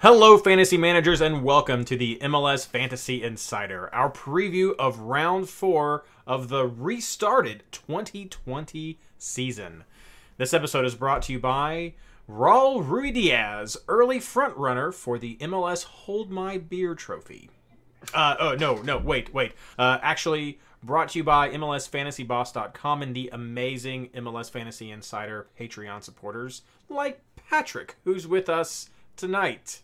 Hello, fantasy managers, and welcome to the MLS Fantasy Insider, our preview of round four of the restarted 2020 season. This episode is brought to you by Raul Ruidiaz, early frontrunner for the MLS Hold My Beer trophy. Uh, oh, no, no, wait, wait. Uh, actually, brought to you by MLSFantasyBoss.com and the amazing MLS Fantasy Insider Patreon supporters like Patrick, who's with us tonight.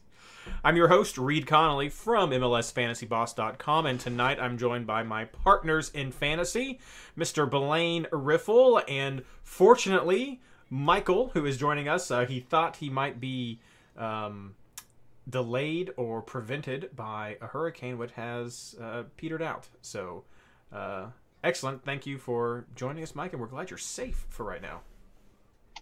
I'm your host, Reed Connolly from MLSFantasyBoss.com, and tonight I'm joined by my partners in fantasy, Mr. Blaine Riffle, and fortunately, Michael, who is joining us. Uh, he thought he might be um, delayed or prevented by a hurricane, which has uh, petered out. So, uh, excellent. Thank you for joining us, Mike, and we're glad you're safe for right now.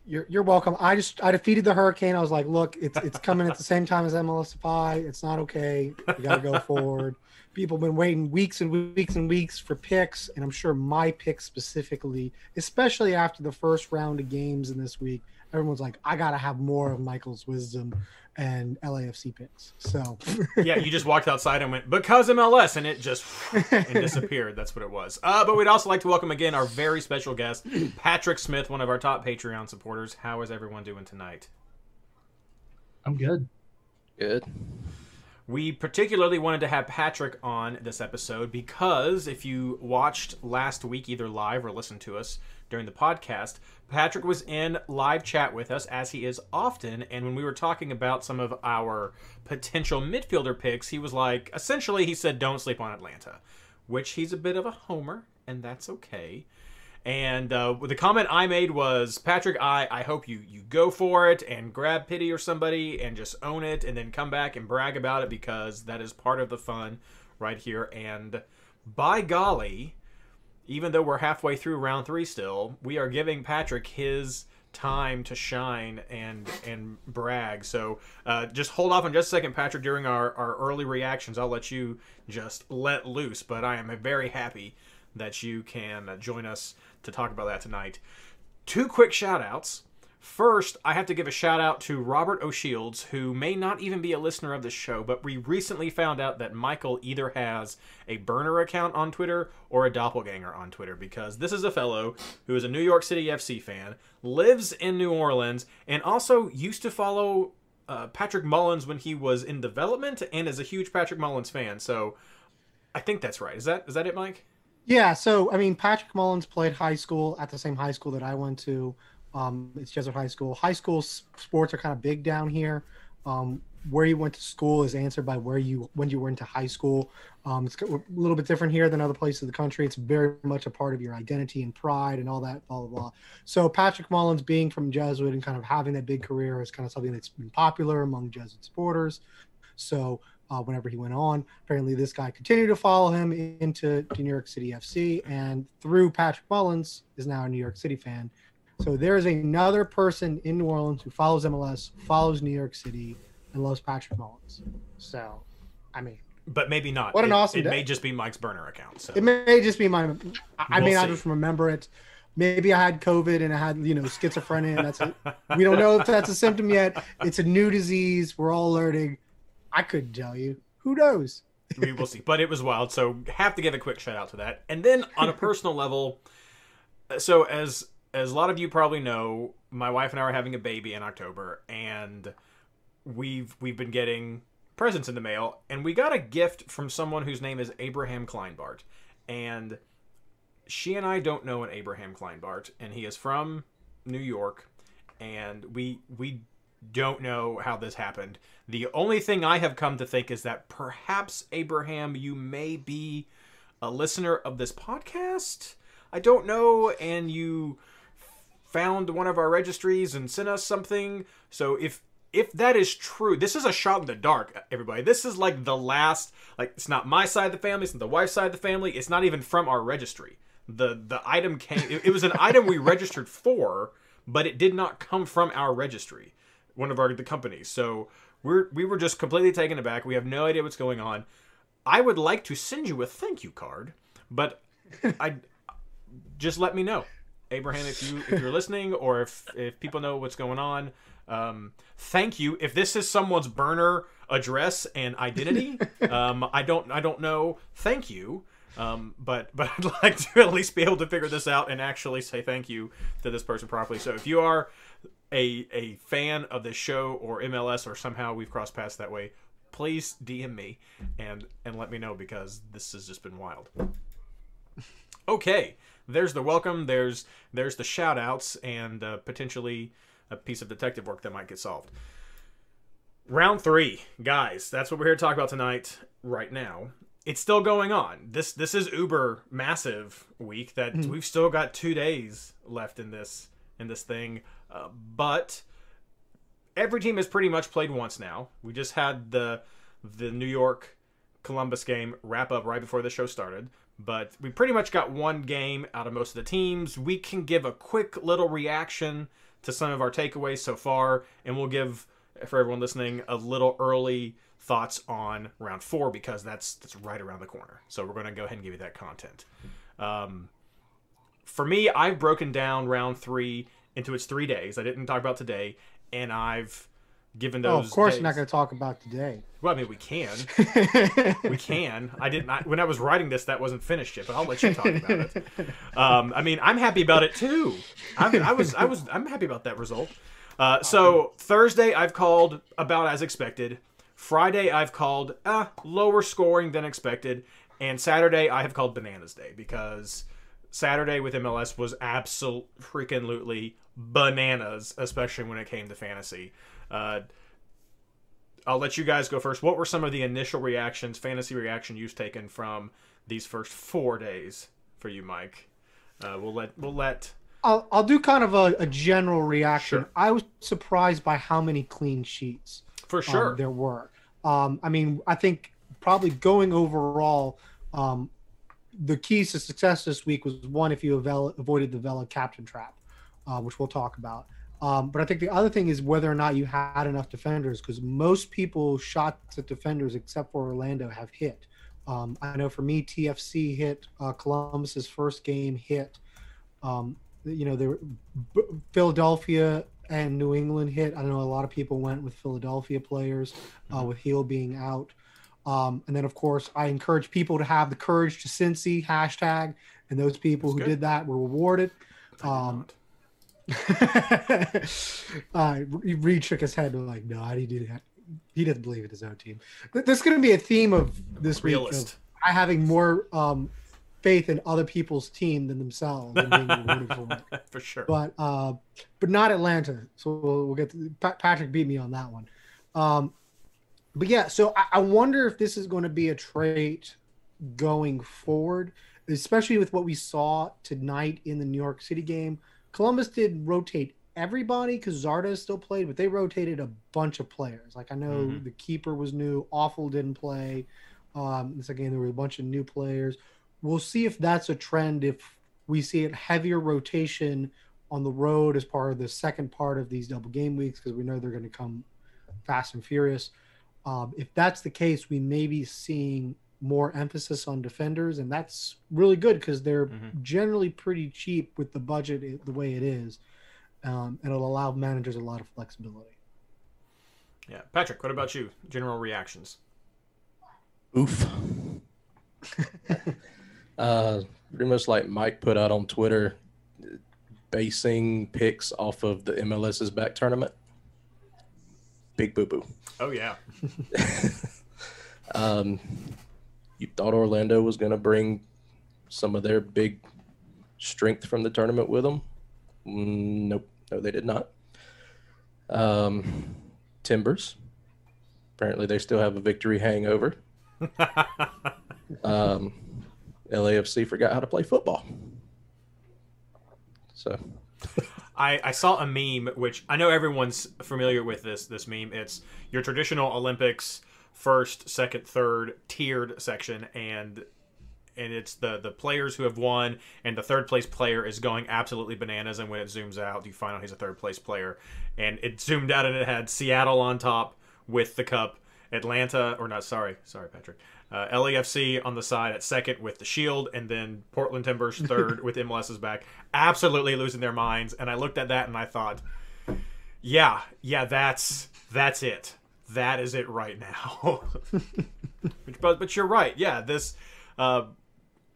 You're, you're welcome. I just I defeated the hurricane. I was like, look, it's it's coming at the same time as MLSFI. It's not okay. We got to go forward. People have been waiting weeks and weeks and weeks for picks, and I'm sure my pick specifically, especially after the first round of games in this week, everyone's like, I got to have more of Michael's wisdom and LAFC picks. So yeah, you just walked outside and went because MLS, and it just and disappeared. That's what it was. Uh, but we'd also like to welcome again our very special guest, Patrick Smith, one of our top Patreon supporters. How is everyone doing tonight? I'm good. Good. We particularly wanted to have Patrick on this episode because if you watched last week, either live or listened to us during the podcast, Patrick was in live chat with us, as he is often. And when we were talking about some of our potential midfielder picks, he was like, essentially, he said, don't sleep on Atlanta, which he's a bit of a homer, and that's okay. And uh, the comment I made was, Patrick, I, I hope you, you go for it and grab Pity or somebody and just own it and then come back and brag about it because that is part of the fun right here. And by golly, even though we're halfway through round three still, we are giving Patrick his time to shine and and brag. So uh, just hold off on just a second, Patrick. During our, our early reactions, I'll let you just let loose. But I am very happy that you can join us to talk about that tonight. Two quick shout outs. First, I have to give a shout out to Robert O'Shields, who may not even be a listener of the show, but we recently found out that Michael either has a burner account on Twitter or a doppelganger on Twitter because this is a fellow who is a New York City FC fan, lives in New Orleans, and also used to follow uh, Patrick Mullins when he was in development and is a huge Patrick Mullins fan. So I think that's right. Is that is that it, Mike? Yeah, so I mean, Patrick Mullins played high school at the same high school that I went to. Um, it's Jesuit High School. High school s- sports are kind of big down here. Um, where you went to school is answered by where you when you went to high school. Um, it's a little bit different here than other places of the country. It's very much a part of your identity and pride and all that, blah blah blah. So Patrick Mullins being from Jesuit and kind of having that big career is kind of something that's been popular among Jesuit supporters. So uh, whenever he went on. Apparently, this guy continued to follow him into New York City FC, and through Patrick Mullins is now a New York City fan. So there is another person in New Orleans who follows MLS, follows New York City, and loves Patrick Mullins. So, I mean, But maybe not. What an It- awesome It day. may just be Mike's burner account. So it may just be my. I I We'll may not see. just remember it. Maybe I had COVID and I had you know schizophrenia. And that's it. We don't know if that's a symptom yet. It's a new disease. We're all learning. I couldn't tell you. Who knows? we will see. But it was wild, so have to give a quick shout out to that. And then on a personal level, so as as a lot of you probably know, my wife and I are having a baby in October, and we've we've been getting presents in the mail, and we got a gift from someone whose name is Abraham Kleinbart, and she and I don't know an Abraham Kleinbart, and he is from New York, and we we don't know how this happened. The only thing I have come to think is that perhaps Abraham, you may be a listener of this podcast. I don't know, and you found one of our registries and sent us something. So if if that is true, this is a shot in the dark, everybody. This is like the last, like it's not my side of the family, it's not the wife's side of the family, it's not even from our registry. The the item came, it, it was an item we registered for, but it did not come from our registry, one of our the companies. So we're we were just completely taken aback. We have no idea what's going on. I would like to send you a thank you card, but I just let me know, Abraham, if you if you're listening or if if people know what's going on. Um, thank you. If this is someone's burner address and identity, um, I don't I don't know. Thank you. Um, but but I'd like to at least be able to figure this out and actually say thank you to this person properly. So if you are a a fan of this show or MLS or somehow we've crossed paths that way, please DM me and and let me know because this has just been wild. Okay, there's the welcome. There's there's the shout outs and uh, potentially a piece of detective work that might get solved. Round three, guys. That's what we're here to talk about tonight. Right now, it's still going on. This this is uber massive week that we've still got two days left in this in this thing, uh, but every team has pretty much played once now. We just had the the New York Columbus game wrap up right before the show started. But we pretty much got one game out of most of the teams. We can give a quick little reaction to some of our takeaways so far, and we'll give for everyone listening a little early thoughts on round four because that's that's right around the corner. So we're going to go ahead and give you that content. Um, for me, I've broken down round three into its three days. I didn't talk about today, and I've given Oh, of course, days. not going to talk about today. Well, I mean, we can. we can. I didn't. I, when I was writing this, that wasn't finished yet, but I'll let you talk about it. Um, I mean, I'm happy about it too. I'm, I was. I was. I'm happy about that result. Uh, so Thursday, I've called about as expected. Friday, I've called uh, lower scoring than expected, and Saturday, I have called bananas day because Saturday with MLS was absolutely freaking bananas, especially when it came to fantasy. Uh, I'll let you guys go first. What were some of the initial reactions, fantasy reaction you've taken from these first four days for you, Mike? Uh, we'll let we'll let I'll, I'll do kind of a, a general reaction. Sure. I was surprised by how many clean sheets for um, sure. there were. Um, I mean, I think probably going overall, um, the keys to success this week was one, if you avoided the Vela captain trap, uh, which we'll talk about. Um, but I think the other thing is whether or not you had enough defenders, because most people shots at defenders, except for Orlando, have hit. Um, I know for me, TFC hit uh, Columbus's first game hit. Um, you know, there B- Philadelphia and New England hit. I know a lot of people went with Philadelphia players, uh, with Gil being out. Um, and then, of course, I encourage people to have the courage to Cincy hashtag, and those people That's who good. did that were rewarded. Um. uh, Reed shook his head and like, no, he didn't. He doesn't believe in his own team. Th- There's going to be a theme of this week realist. of I having more um, faith in other people's team than themselves and being for for sure. But uh, but not Atlanta. So we'll, we'll get to, Pa- Patrick beat me on that one. Um, but yeah, so I, I wonder if this is going to be a trait going forward, especially with what we saw tonight in the New York City game. Columbus did rotate everybody because Zardes still played, but they rotated a bunch of players. Like I know Mhm. the keeper was new, Afful didn't play. Um, this again, there were a bunch of new players. We'll see if that's a trend. If we see it heavier rotation on the road as part of the second part of these double game weeks, because we know they're going to come fast and furious. Um, if that's the case, we may be seeing more emphasis on defenders, and that's really good because they're Mhm. generally pretty cheap with the budget the way it is, um, and it'll allow managers a lot of flexibility. Yeah, Patrick. What about you? General reactions. Oof. uh, pretty much like Mike put out on Twitter, basing picks off of the MLS's back tournament. Big boo boo. Oh yeah. Um, you thought Orlando was going to bring some of their big strength from the tournament with them? Mm, nope, no, they did not. Um, Timbers. Apparently, they still have a victory hangover. um, LAFC forgot how to play football. So, I, I saw a meme which I know everyone's familiar with this this meme. It's your traditional Olympics first, second, third tiered section, and and it's the the players who have won, and the third place player is going absolutely bananas. And when it zooms out, you find out he's a third place player, and it zoomed out and it had Seattle on top with the cup, Atlanta or not, sorry, sorry Patrick, uh, LAFC on the side at second with the Shield, and then Portland Timbers third with MLS's back, absolutely losing their minds. And I looked at that and I thought, yeah, yeah, that's that's it. That is it right now. but but you're right. Yeah, this. Uh,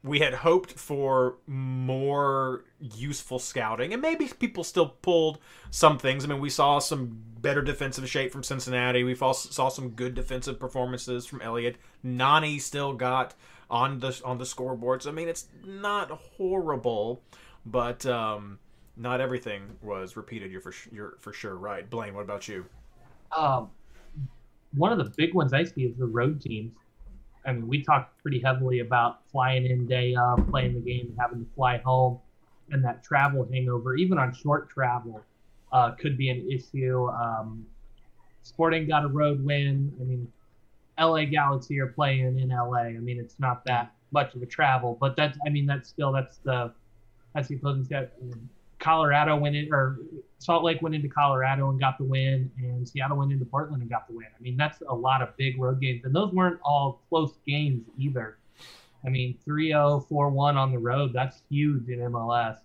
we had hoped for more useful scouting, and maybe people still pulled some things. I mean, we saw some better defensive shape from Cincinnati. We saw some good defensive performances from Elliott. Nani still got on the on the scoreboards. I mean, it's not horrible, but um, not everything was repeated. You're for you're for sure right. Blaine, what about you? Um, one of the big ones I see is the road teams. I mean, we talked pretty heavily about flying in day of, playing the game, and having to fly home, and that travel hangover, even on short travel, uh, could be an issue. Um, Sporting got a road win. I mean, LA Galaxy are playing in LA. I mean, it's not that much of a travel, but that's, I mean, that's still, that's the, that's the opposing set. Colorado went in, or Salt Lake went into Colorado and got the win, and Seattle went into Portland and got the win. I mean, that's a lot of big road games, and those weren't all close games either. I mean, 3 0, 4 1 on the road, that's huge in MLS.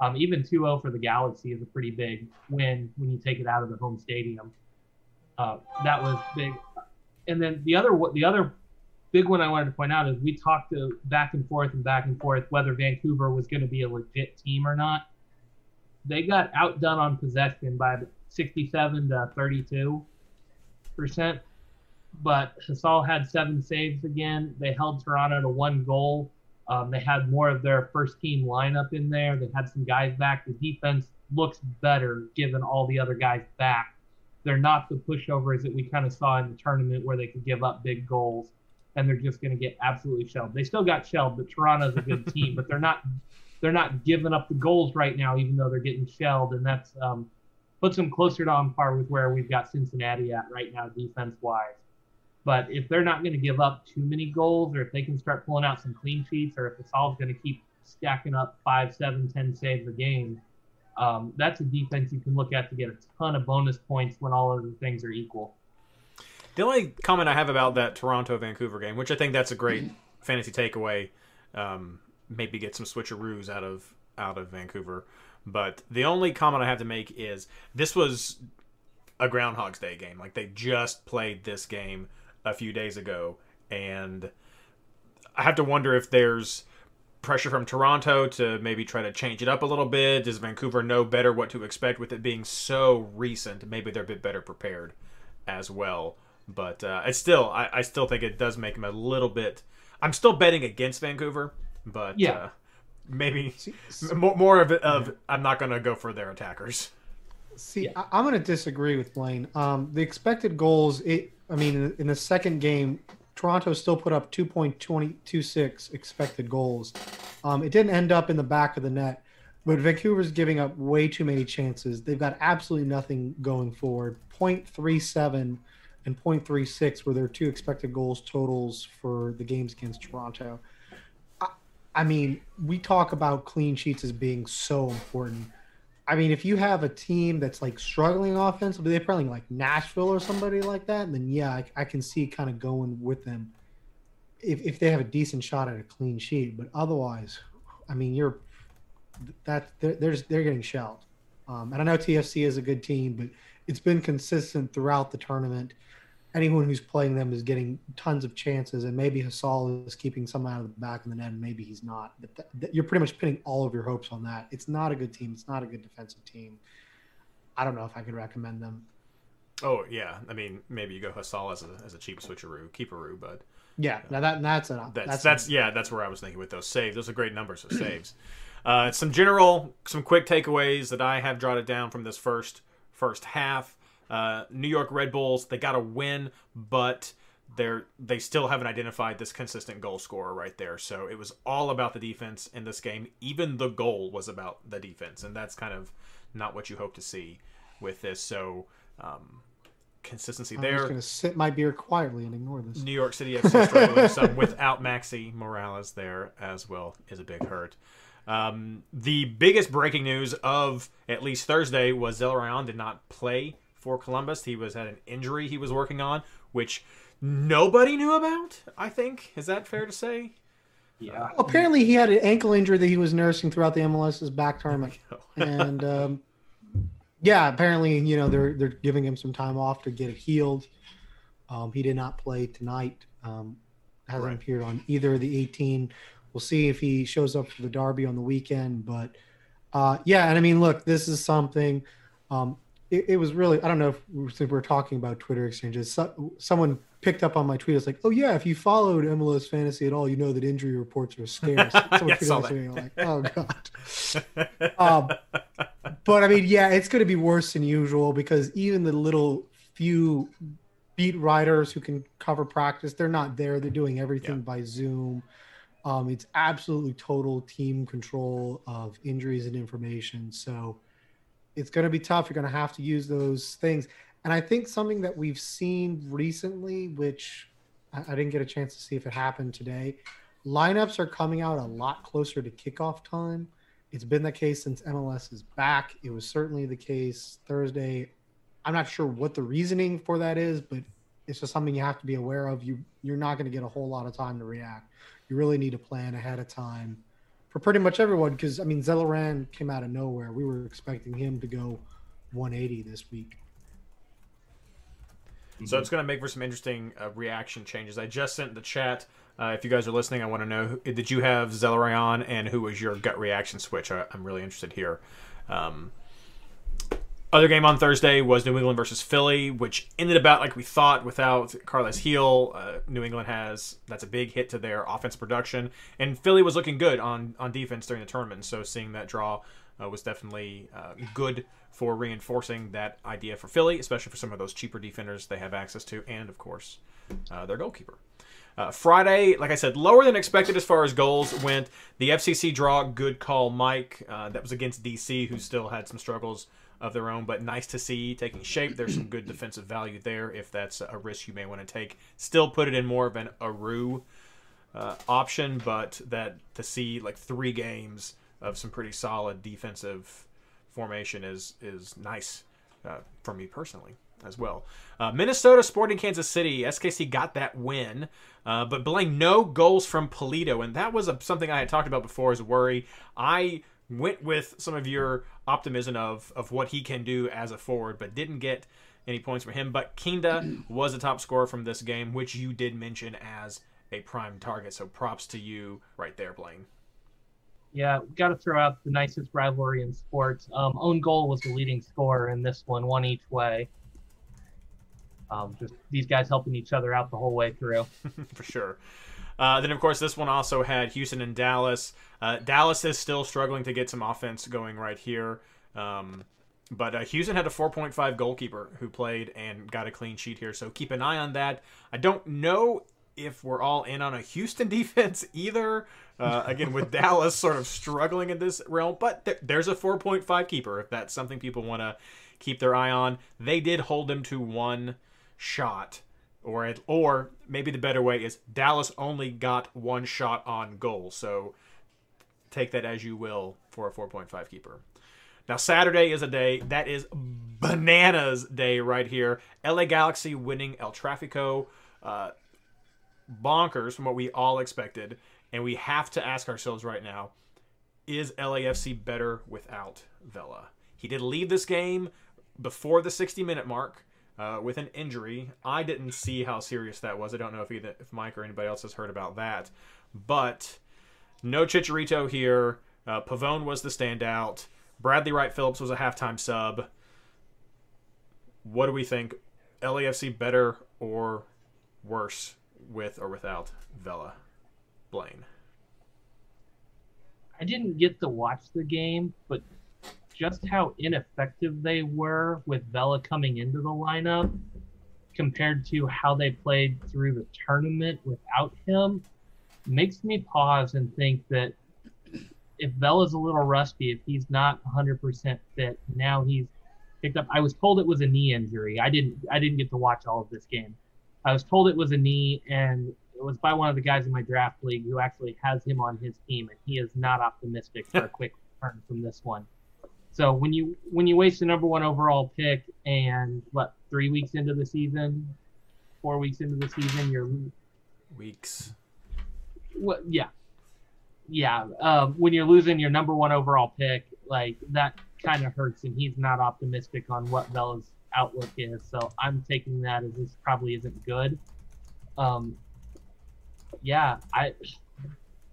Um, even 2 0 for the Galaxy is a pretty big win when you take it out of the home stadium. Uh, that was big. And then the other the other big one I wanted to point out is we talked back and forth and back and forth whether Vancouver was going to be a legit team or not they got outdone on possession by 67 to 32 percent. But Hasal had seven saves again. They held Toronto to one goal. Um, they had more of their first team lineup in there. They had some guys back. The defense looks better given all the other guys back. They're not the pushovers that we kind of saw in the tournament where they could give up big goals and they're just going to get absolutely shelled. They still got shelled, but Toronto's a good team, but they're not they're not giving up the goals right now, even though they're getting shelled, and that's um, puts them closer to on par with where we've got Cincinnati at right now, defense wise. But if they're not going to give up too many goals, or if they can start pulling out some clean sheets, or if Hasal's going to keep stacking up five, seven, ten saves a game, um, that's a defense you can look at to get a ton of bonus points when all other things are equal. The only comment I have about that Toronto Vancouver game, which I think that's a great fantasy takeaway, um, maybe get some switcheroos out of out of Vancouver. But the only comment I have to make is this was a Groundhog's Day game. Like they just played this game a few days ago, and I have to wonder if there's pressure from Toronto to maybe try to change it up a little bit. Does Vancouver know better what to expect with it being so recent? Maybe they're a bit better prepared as well. But uh, it's still, I, I still think it does make them a little bit. I'm still betting against Vancouver but yeah, uh, maybe more, more of it of I'm not going to go for their attackers. See, yeah. I, am going to disagree with Blaine. Um, the expected goals, it, I mean, in, in the second game, Toronto still put up 2.226 expected goals. Um, it didn't end up in the back of the net, but Vancouver's giving up way too many chances. They've got absolutely nothing going forward. 0.37 and 0.36 were their two expected goals totals for the games against Toronto. I mean, we talk about clean sheets as being so important. I mean, if you have a team that's like struggling offensively, they're playing like Nashville or somebody like that, and then yeah, I, I can see kind of going with them if, if they have a decent shot at a clean sheet. But otherwise, I mean, you're that they're they're, they're getting shelled. Um, and I know TFC is a good team, but it's been consistent throughout the tournament anyone who's playing them is getting tons of chances, and maybe Hasal is keeping some out of the back of the net, and maybe he's not. But th- th- you're pretty much pinning all of your hopes on that. It's not a good team. It's not a good defensive team. I don't know if I could recommend them. Oh yeah, I mean maybe you go Hasal as a as a cheap switcheroo, keeperoo, but yeah, now that that's a that's that's, that's yeah that's where I was thinking with those saves. Those are great numbers of saves. Uh, some general, some quick takeaways that I have jotted down from this first first half. Uh, New York Red Bulls, they got a win, but they're they still haven't identified this consistent goal scorer right there. So it was all about the defense in this game. Even the goal was about the defense, and that's kind of not what you hope to see with this. So um, consistency I'm there. just gonna sit my beer quietly and ignore this. New York City FC struggling some without Maxi Morales there as well is a big hurt. Um, the biggest breaking news of at least Thursday was Zelarayan did not play for Columbus. He was had an injury he was working on, which nobody knew about. I think is that fair to say? Yeah. Apparently, he had an ankle injury that he was nursing throughout the MLS's back tournament, and um, yeah, apparently, you know, they're they're giving him some time off to get it healed. Um, he did not play tonight. Um, hasn't Right. appeared on either of the 18. We'll see if he shows up for the derby on the weekend. But uh, yeah, and I mean, look, this is something. Um, it, it was really I don't know if we- since we're talking about Twitter exchanges. So, someone picked up on my tweet. It's like, oh yeah, if you followed MLS fantasy at all, you know that injury reports are scarce. Someone Yeah, I tweeted saw that to that. me, I'm like, oh god. um, but I mean, yeah, it's going to be worse than usual because even the little few beat writers who can cover practice, they're not there. They're doing everything Yeah. by Zoom. Um, it's absolutely total team control of injuries and information. So it's going to be tough. You're going to have to use those things. And I think something that we've seen recently, which I, I didn't get a chance to see if it happened today, lineups are coming out a lot closer to kickoff time. It's been the case since MLS is back. It was certainly the case Thursday. I'm not sure what the reasoning for that is, but it's just something you have to be aware of. You you're not going to get a whole lot of time to react. You really need to plan ahead of time for pretty much everyone because I mean Zelarayan came out of nowhere. We were expecting him to go 180 this week. So it's going to make for some interesting uh, reaction changes. I just sent the chat. Uh, if you guys are listening, I want to know did you have Zelarayan and who was your gut reaction switch? I, I'm really interested here. Um, other game on Thursday was New England versus Philly, which ended about like we thought without Carlos Gil. Uh, New England has that's a big hit to their offense production, and Philly was looking good on on defense during the tournament. So seeing that draw uh, was definitely uh, good for reinforcing that idea for Philly, especially for some of those cheaper defenders they have access to, and of course uh, their goalkeeper. Uh, Friday, like I said, lower than expected as far as goals went. The FCC draw, good call, Mike. Uh, that was against DC, who still had some struggles of their own, but nice to see taking shape. There's some good defensive value there if that's a risk you may want to take. Still put it in more of an Aru uh, option, but that to see like three games of some pretty solid defensive formation is is nice uh, for me personally as well. Uh, Minnesota Sporting Kansas City, SKC got that win, uh, but Blaine, no goals from Pulido, and that was a, something I had talked about before as a worry. I went with some of your optimism of of what he can do as a forward, but didn't get any points from him. But Kinda was the top scorer from this game, which you did mention as a prime target. So props to you right there, Blaine. Yeah, got to throw out the nicest rivalry in sports. Um, own goal was the leading scorer in this one, one each way. Um, just these guys helping each other out the whole way through. for sure. Uh, then, of course, this one also had Houston and Dallas. Uh, Dallas is still struggling to get some offense going right here. Um, but uh, Houston had a 4.5 goalkeeper who played and got a clean sheet here. So keep an eye on that. I don't know if we're all in on a Houston defense either. Uh, again, with Dallas sort of struggling in this realm. But there, there's a 4.5 keeper if that's something people want to keep their eye on. They did hold them to one shot or or maybe the better way is Dallas only got one shot on goal. So take that as you will for a 4.5 keeper. Now Saturday is a day that is bananas day right here. LA Galaxy winning El Trafico, uh, bonkers from what we all expected, and we have to ask ourselves right now: Is LAFC better without Vela? He did leave this game before the 60 minute mark uh, with an injury. I didn't see how serious that was. I don't know if either if Mike or anybody else has heard about that, but no Chicharito here. Uh, Pavón was the standout. Bradley Wright Phillips was a halftime sub. What do we think? LAFC better or worse with or without Vela? Blaine. I didn't get to watch the game, but just how ineffective they were with Vela coming into the lineup compared to how they played through the tournament without him makes me pause and think that if Vela's a little rusty, if he's not 100% fit, now he's picked up. I was told it was a knee injury. I didn't I didn't get to watch all of this game. I was told it was a knee, and it was by one of the guys in my draft league who actually has him on his team, and he is not optimistic for a quick return from this one. So when you when you waste the number one overall pick and what three weeks into the season, four weeks into the season, you're Weeks. what? Yeah, yeah. Um, when you're losing your number one overall pick, like that kind of hurts, and he's not optimistic on what Vela's outlook is. So I'm taking that as this probably isn't good. Um, yeah, I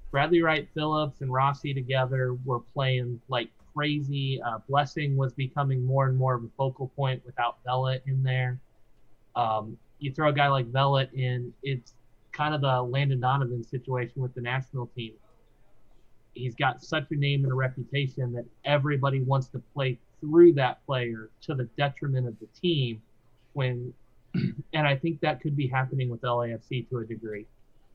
Bradley Wright Phillips and Rossi together were playing like crazy. Uh, Blessing was becoming more and more of a focal point without Vela in there. Um, you throw a guy like Vela in, it's kind of the Landon Donovan situation with the national team. He's got such a name and a reputation that everybody wants to play through that player to the detriment of the team. When, and I think that could be happening with LAFC to a degree.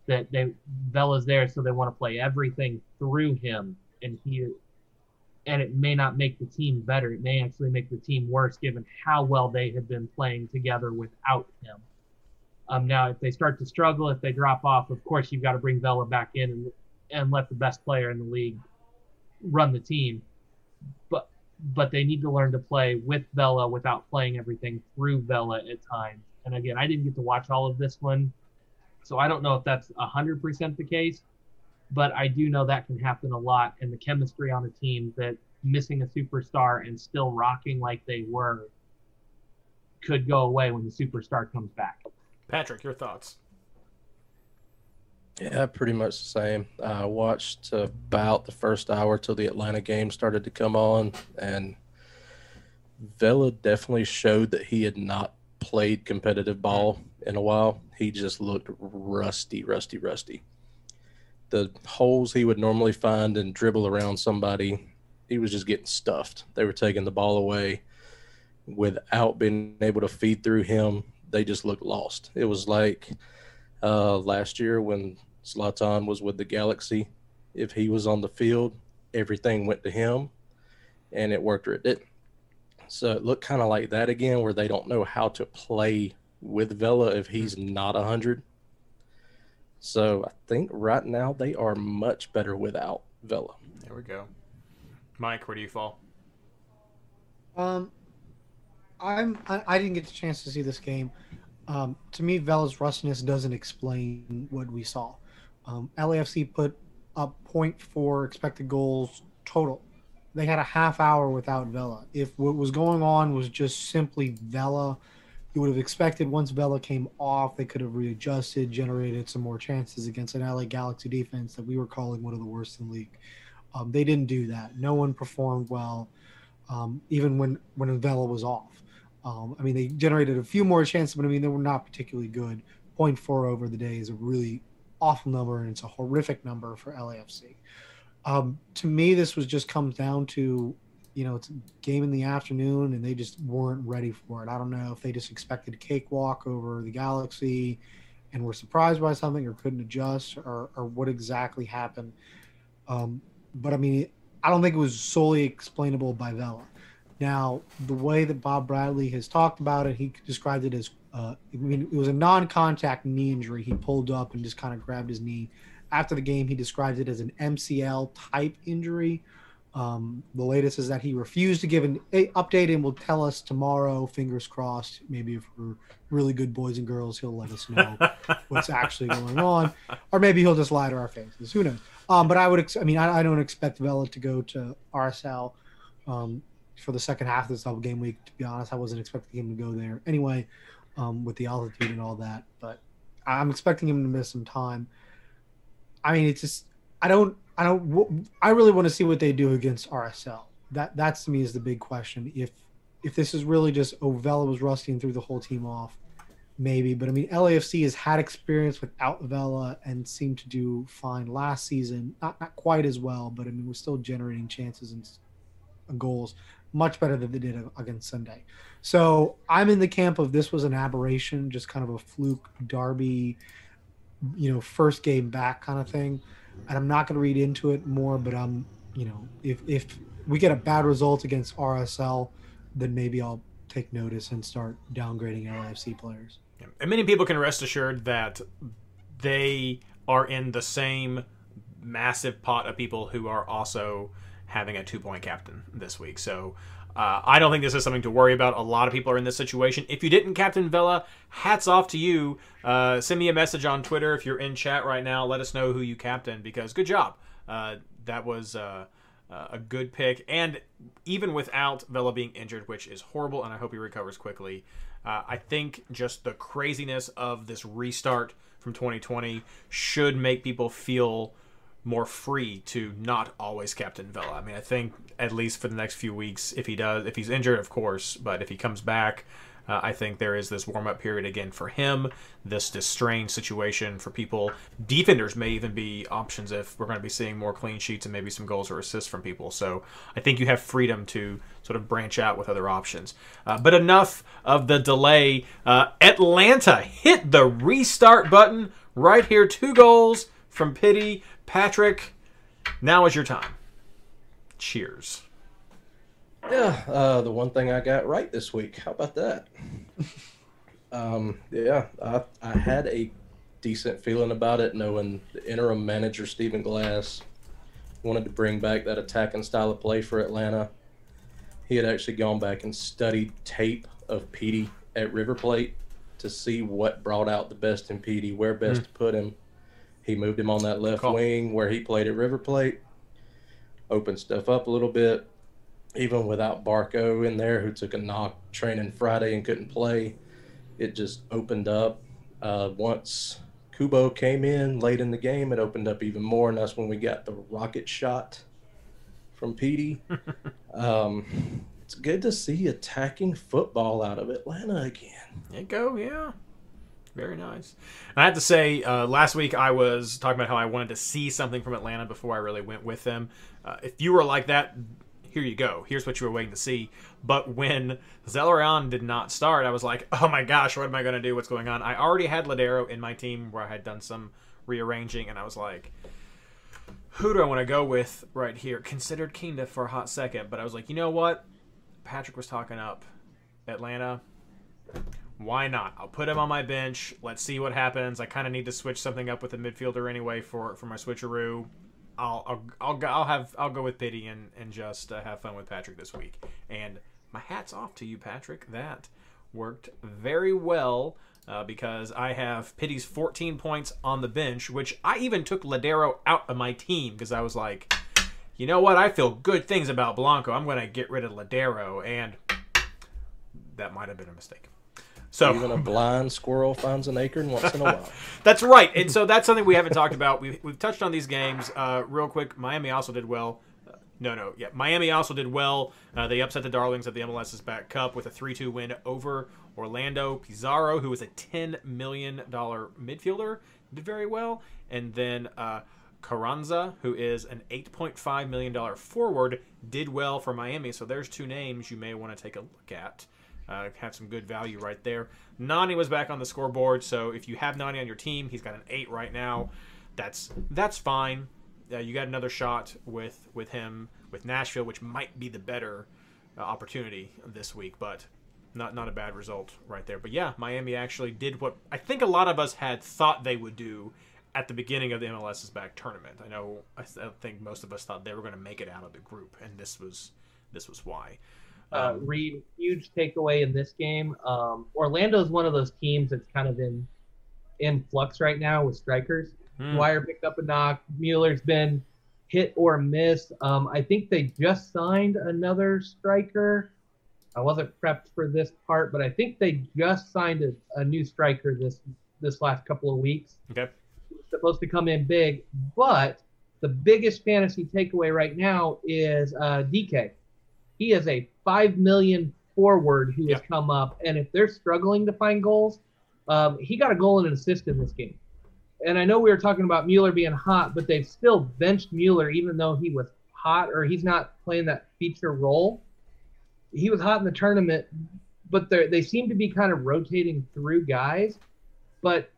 That they Vela's there, so they want to play everything through him, and he, and it may not make the team better. It may actually make the team worse, given how well they had been playing together without him. Um, now, if they start to struggle, if they drop off, of course you've got to bring Vela back in and and let the best player in the league run the team. But but they need to learn to play with Vela without playing everything through Vela at times. And again, I didn't get to watch all of this one, so I don't know if that's hundred percent the case. But I do know that can happen a lot, and the chemistry on a team that missing a superstar and still rocking like they were could go away when the superstar comes back. Patrick, your thoughts? Yeah, pretty much the same. I watched about the first hour till the Atlanta game started to come on, and Vela definitely showed that he had not played competitive ball in a while. He just looked rusty, rusty, rusty. The holes he would normally find and dribble around somebody, he was just getting stuffed. They were taking the ball away without being able to feed through him. They just looked lost. It was like uh, last year when Zlatan was with the Galaxy. If he was on the field, everything went to him, and it worked or it didn't. So it looked kind of like that again, where they don't know how to play with Vela if he's not a hundred. So I think right now they are much better without Vela. There we go. Mike, where do you fall? Um, I'm I, I didn't get the chance to see this game. Um, to me, Vela's rustiness doesn't explain what we saw. Um, LAFC put up 0.4 expected goals total. They had a half hour without Vela. If what was going on was just simply Vela, you would have expected once Vela came off, they could have readjusted, generated some more chances against an LA Galaxy defense that we were calling one of the worst in the league. Um, they didn't do that. No one performed well, um, even when when Vela was off. Um, I mean, they generated a few more chances, but I mean, they were not particularly good. 0.4 over the day is a really awful number, and it's a horrific number for LAFC. Um, to me, this was just comes down to, you know, it's game in the afternoon, and they just weren't ready for it. I don't know if they just expected a cakewalk over the Galaxy, and were surprised by something, or couldn't adjust, or, or what exactly happened. Um, but I mean, I don't think it was solely explainable by Vela. Now, the way that Bob Bradley has talked about it, he described it as uh, I mean, it was a non-contact knee injury. He pulled up and just kind of grabbed his knee. After the game, he described it as an MCL type injury. Um, the latest is that he refused to give an update and will tell us tomorrow. Fingers crossed. Maybe if we're really good boys and girls, he'll let us know what's actually going on, or maybe he'll just lie to our faces. Who knows? Um, but I would. Ex- I mean, I, I, don't expect Vela to go to RSL. Um, for the second half of this double game week. To be honest, I wasn't expecting him to go there anyway, um, with the altitude and all that. But I'm expecting him to miss some time. I mean, it's just I don't I don't I really want to see what they do against RSL. That that's to me is the big question. If if this is really just Ovella was rusty and threw the whole team off, maybe. But I mean, LAFC has had experience without Vela and seemed to do fine last season. Not not quite as well, but I mean, we're still generating chances and goals much better than they did against Sunday. So I'm in the camp of this was an aberration, just kind of a fluke derby, you know, first game back kind of thing. And I'm not going to read into it more, but I'm you know, if if we get a bad result against RSL, then maybe I'll take notice and start downgrading LFC players. And many people can rest assured that they are in the same massive pot of people who are also having a two point captain this week. So uh, I don't think this is something to worry about. A lot of people are in this situation. If you didn't captain Vela, hats off to you. Uh, send me a message on Twitter if you're in chat right now. Let us know who you captain because good job. Uh, that was uh, uh, a good pick. And even without Vela being injured, which is horrible, and I hope he recovers quickly, uh, I think just the craziness of this restart from 2020 should make people feel more free to not always captain Vela. I mean, I think at least for the next few weeks, if he does, if he's injured, of course, but if he comes back, uh, I think there is this warm up period again for him. This this strange situation for people. Defenders may even be options if we're going to be seeing more clean sheets and maybe some goals or assists from people. So I think you have freedom to sort of branch out with other options. Uh, but enough of the delay. Uh, Atlanta hit the restart button right here. Two goals from Pity. Patrick, now is your time. Cheers. Yeah, uh, the one thing I got right this week. How about that? um, yeah, I, I had a decent feeling about it, knowing the interim manager Stephen Glass wanted to bring back that attacking style of play for Atlanta. He had actually gone back and studied tape of Pity at River Plate to see what brought out the best in Pity, where best to put him. He moved him on that left Call. wing where he played at River Plate, opened stuff up a little bit. Even without Barco in there, who took a knock training Friday and couldn't play, it just opened up. Uh, once Kubo came in late in the game, it opened up even more, and that's when we got the rocket shot from Pity. um, it's good to see attacking football out of Atlanta again. There you go, yeah. Very nice. And I have to say, uh, last week I was talking about how I wanted to see something from Atlanta before I really went with them. Uh, if you were like that, here you go. Here's what you were waiting to see. But when Zelarayan did not start, I was like, oh my gosh, what am I going to do? What's going on? I already had Lodeiro in my team where I had done some rearranging, and I was like, who do I want to go with right here? Considered Kinda for a hot second, but I was like, you know what? Patrick was talking up Atlanta. Why not? I'll put him on my bench. Let's see what happens. I kind of need to switch something up with the midfielder anyway for for my switcheroo. I'll I'll I'll, I'll have I'll go with Pity and and just uh, have fun with Patrick this week. And my hats off to you, Patrick. That worked very well. Uh, because I have Pity's 14 points on the bench, which I even took Lodeiro out of my team because I was like, you know what? I feel good things about Blanco. I'm going to get rid of Lodeiro, and that might have been a mistake. So Even a blind squirrel finds an acorn once in a while. that's right, and so that's something we haven't talked about. We've, we've touched on these games uh, real quick. Miami also did well. Uh, no, no, yeah. Miami also did well. Uh, they upset the Darlings of the MLS's back cup with a 3-2 win over Orlando. Pizarro, who was a $10 million midfielder, did very well. And then uh, Carranza, who is an $8.5 million forward, did well for Miami. So there's two names you may want to take a look at. Uh, have some good value right there. Nani was back on the scoreboard, so if you have Nani on your team, he's got an eight right now. That's that's fine. Uh, you got another shot with with him with Nashville, which might be the better uh, opportunity this week, but not not a bad result right there. But yeah, Miami actually did what I think a lot of us had thought they would do at the beginning of the MLS's back tournament. I know I think most of us thought they were going to make it out of the group, and this was this was why. Uh, Um, Reed, huge takeaway in this game. Um, Orlando is one of those teams that's kind of in in flux right now with strikers. Hmm. Dwyer picked up a knock. Mueller's been hit or miss. Um, I think they just signed another striker. I wasn't prepped for this part, but I think they just signed a, a new striker this this last couple of weeks. Okay. Supposed to come in big, but the biggest fantasy takeaway right now is uh, Dike. He is a five million forward who has Yeah. come up, and if they're struggling to find goals, um, he got a goal and an assist in this game. And I know we were talking about Mueller being hot, but they've still benched Mueller even though he was hot or he's not playing that feature role. He was hot in the tournament, but they they seem to be kind of rotating through guys. But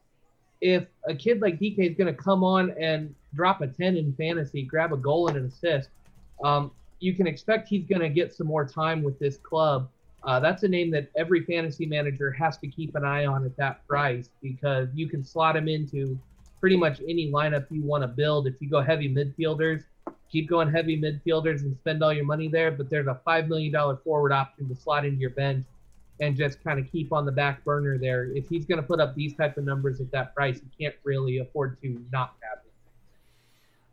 if a kid like Dike is going to come on and drop a 10 in fantasy, grab a goal and an assist, Um, you can expect he's going to get some more time with this club. Uh, that's a name that every fantasy manager has to keep an eye on at that price because you can slot him into pretty much any lineup you want to build. If you go heavy midfielders, keep going heavy midfielders and spend all your money there. But there's a $5 million forward option to slot into your bench and just kind of keep on the back burner there. If he's going to put up these type of numbers at that price, you can't really afford to not have it.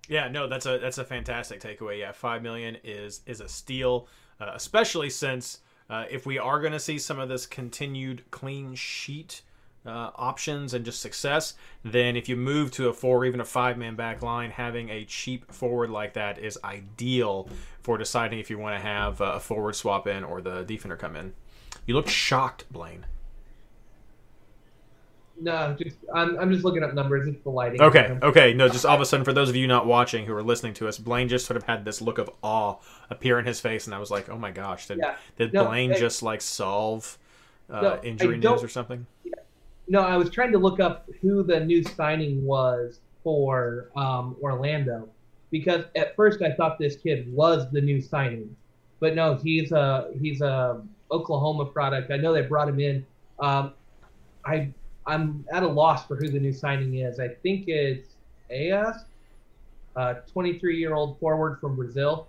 Yeah, no, that's a that's a fantastic takeaway. Yeah, five million is is a steal, uh, especially since uh, if we are going to see some of this continued clean sheet uh, options and just success, then if you move to a four or even a five man back line, having a cheap forward like that is ideal for deciding if you want to have a forward swap in or the defender come in. You look shocked, Blaine. No, just I'm, I'm just looking up numbers. It's the lighting. Okay, okay. No, just all of a sudden, for those of you not watching who are listening to us, Blaine just sort of had this look of awe appear in his face, and I was like, "Oh my gosh, did Yeah. did No, Blaine I- just like solve uh, No, injury news or something?" No, I was trying to look up who the new signing was for um, Orlando because at first I thought this kid was the new signing, but no, he's a he's a Oklahoma product. I know they brought him in. Um, I I'm at a loss for who the new signing is. I think it's AS, a 23 year old forward from Brazil.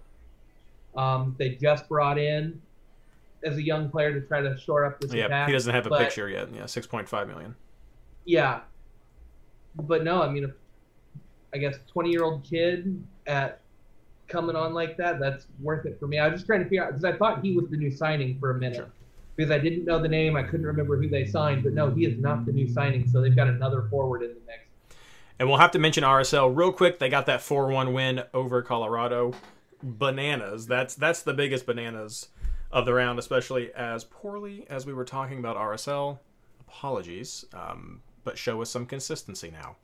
Um, they just brought in as a young player to try to shore up this Yeah, attack. he doesn't have a but- picture yet. Yeah, six point five million. yeah, but no, I mean, I guess twenty year old kid at coming on like that, that's worth it for me. I was just trying to figure out because I thought he was the new signing for a minute Sure. Because I didn't know the name, I couldn't remember who they signed, but no, he is not the new signing, so they've got another forward in the mix. And we'll have to mention RSL real quick. They got that four one win over Colorado. Bananas. That's that's the biggest bananas of the round, especially as poorly as we were talking about RSL. Apologies, um, but show us some consistency now.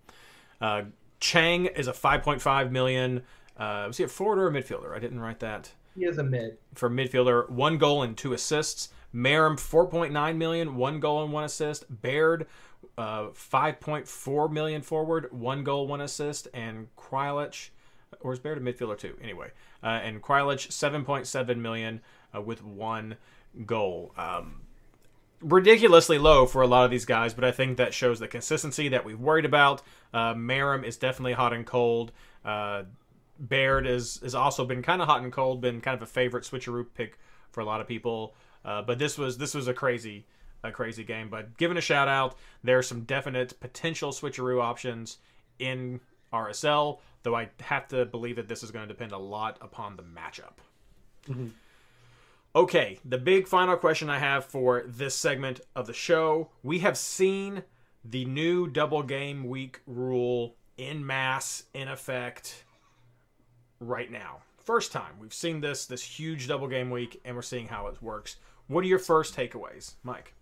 Uh, Chang is a 5.5 million. Uh, was he a forward or a midfielder? I didn't write that He is a mid. for midfielder. One goal and two assists. Meram 4.9 million, one goal and one assist. Baird uh, 5.4 million forward, one goal, one assist, and Kreilach, or is Baird a midfielder too? Anyway, uh, and Kreilach 7.7 million uh, with one goal. Um, ridiculously low for a lot of these guys, but I think that shows the consistency that we've worried about. Uh, Meram is definitely hot and cold. Uh, Baird is has also been kind of hot and cold, been kind of a favorite switcheroo pick for a lot of people. Uh, but this was this was a crazy a crazy game. But given a shout out, there are some definite potential switcheroo options in RSL. Though I have to believe that this is going to depend a lot upon the matchup. Okay, the big final question I have for this segment of the show. We have seen the new double game week rule in mass in effect right now. First time we've seen this this huge double game week and we're seeing how it works. What are your first takeaways, Mike?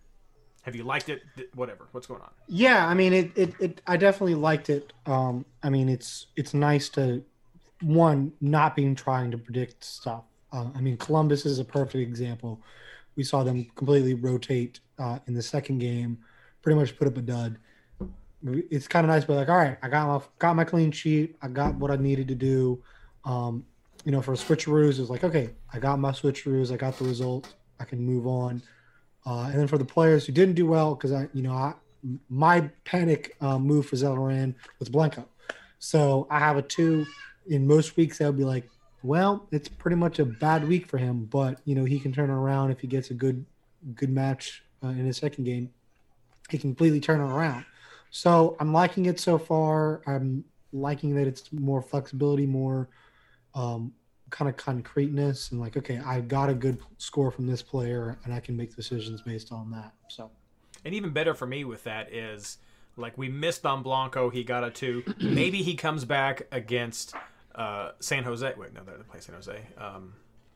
Have you liked it? Whatever. What's going on? Yeah, I mean it, it, it I definitely liked it. Um I mean it's it's nice to one not being trying to predict stuff. Uh, I mean Columbus is a perfect example. We saw them completely rotate uh, in the second game, pretty much put up a dud. It's kind of nice, but like, all right, I got my got my clean sheet. I got what I needed to do. Um, you know, for switcheroos, it's like, okay, I got my switcheroos. I got the result. I can move on. Uh, and then for the players who didn't do well, because I, you know, I, my panic uh, move for Zelarayan was Blanco. So I have a two. In most weeks, I would be like, well, it's pretty much a bad week for him, but you know, he can turn around if he gets a good, good match uh, in his second game. He can completely turn it around. So I'm liking it so far. I'm liking that it's more flexibility, more um, kind of concreteness, and like, okay, I got a good score from this player, and I can make decisions based on that. So. And even better for me with that is like we missed on Blanco. He got a two. Maybe he comes back against uh, San Jose. Wait, no, they play San Jose. Um,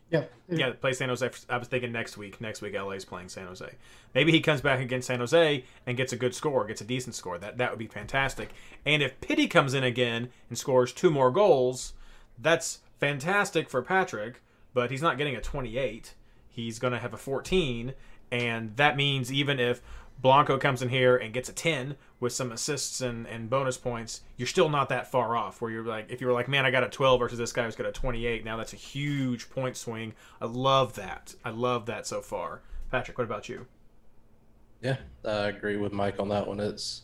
Yeah. yeah, play San Jose. I was thinking next week. Next week, LA's playing San Jose. Maybe he comes back against San Jose and gets a good score, gets a decent score. That that would be fantastic. And if Pity comes in again and scores two more goals, that's fantastic for Patrick. But he's not getting a 28. He's going to have a 14, and that means even if Blanco comes in here and gets a 10 with some assists and, and bonus points, you're still not that far off. Where you're like, if you were like, man, I got a 12 versus this guy who's got a 28, now that's a huge point swing. I love that. I love that so far. Patrick, what about you? Yeah, I agree with Mike on that one. It's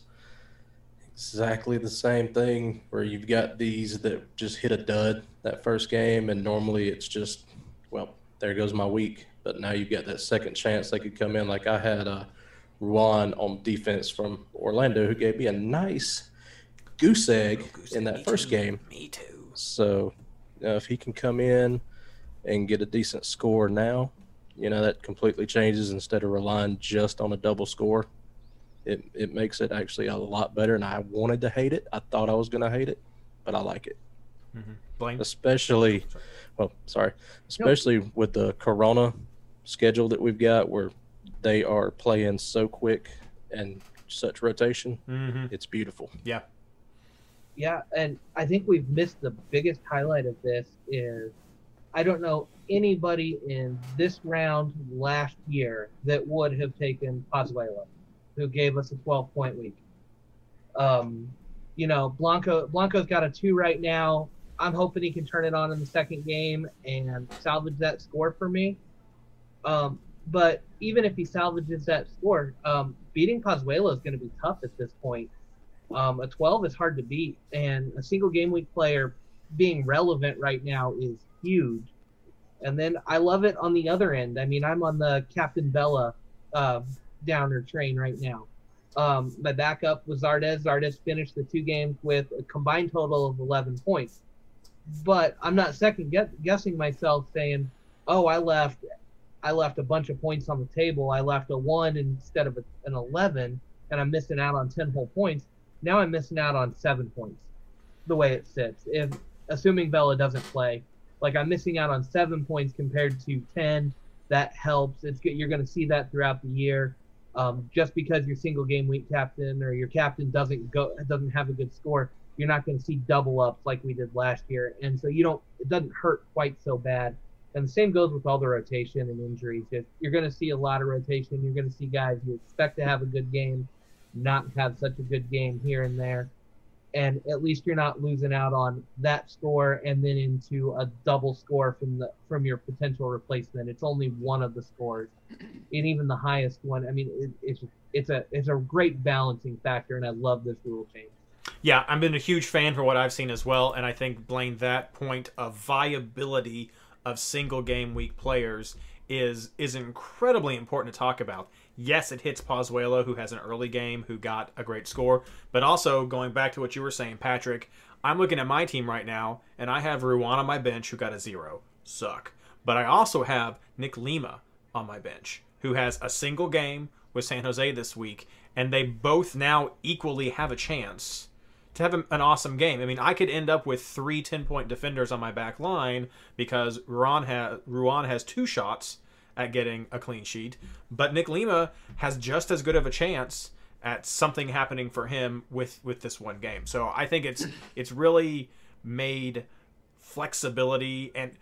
exactly the same thing where you've got these that just hit a dud that first game, and normally it's just, well, there goes my week. But now you've got that second chance they could come in. Like I had uh, Ruan on defense from Orlando who gave me a nice goose egg in that first game. Me too. So know, if he can come in and get a decent score now, you know that completely changes instead of relying just on a double score. It it makes it actually a lot better. And I wanted to hate it. I thought I was going to hate it, but I like it. Blaine? Especially, well, sorry, especially with the Corona schedule that we've got, where they are playing so quick and such rotation. Mm-hmm. It's beautiful. Yeah. Yeah, and I think we've missed the biggest highlight of this is I don't know anybody in this round last year that would have taken Pozuelo, who gave us a 12 point week. Um, you know, Blanco Blanco's got a two right now. I'm hoping he can turn it on in the second game and salvage that score for me. Um, but even if he salvages that score, um, beating Pozuelo is going to be tough at this point. Um, a 12 is hard to beat, and a single game week player being relevant right now is huge. And then I love it on the other end. I mean, I'm on the Captain Vela uh, downer train right now. Um, my backup was Zardes. Zardes finished the two games with a combined total of 11 points. But I'm not second guess- guessing myself saying, "Oh, I left, I left a bunch of points on the table. I left a one instead of a, an 11, and I'm missing out on 10 whole points." Now I'm missing out on seven points, the way it sits. If assuming Vela doesn't play, like I'm missing out on seven points compared to 10. That helps. It's good. You're going to see that throughout the year. Um, just because your single game week captain or your captain doesn't go doesn't have a good score, you're not going to see double ups like we did last year, and so you don't. It doesn't hurt quite so bad. And the same goes with all the rotation and injuries. If you're going to see a lot of rotation, you're going to see guys you expect to have a good game, not have such a good game here and there, and at least you're not losing out on that score and then into a double score from the from your potential replacement. It's only one of the scores, and even the highest one. I mean, it, it's it's a it's a great balancing factor, and I love this rule change. Yeah, I've been a huge fan for what I've seen as well, and I think Blaine, that point of viability of single game week players is is incredibly important to talk about. Yes, it hits Pozuelo, who has an early game, who got a great score, but also going back to what you were saying, Patrick, I'm looking at my team right now, and I have Ruan on my bench, who got a zero. Suck. But I also have Nick Lima on my bench, who has a single game with San Jose this week, and they both now equally have a chance to have an awesome game. I mean, I could end up with three 10 point defenders on my back line because Ruan, ha- Ruan has two shots at getting a clean sheet, but Nick Lima has just as good of a chance at something happening for him with with this one game. So I think it's it's really made flexibility and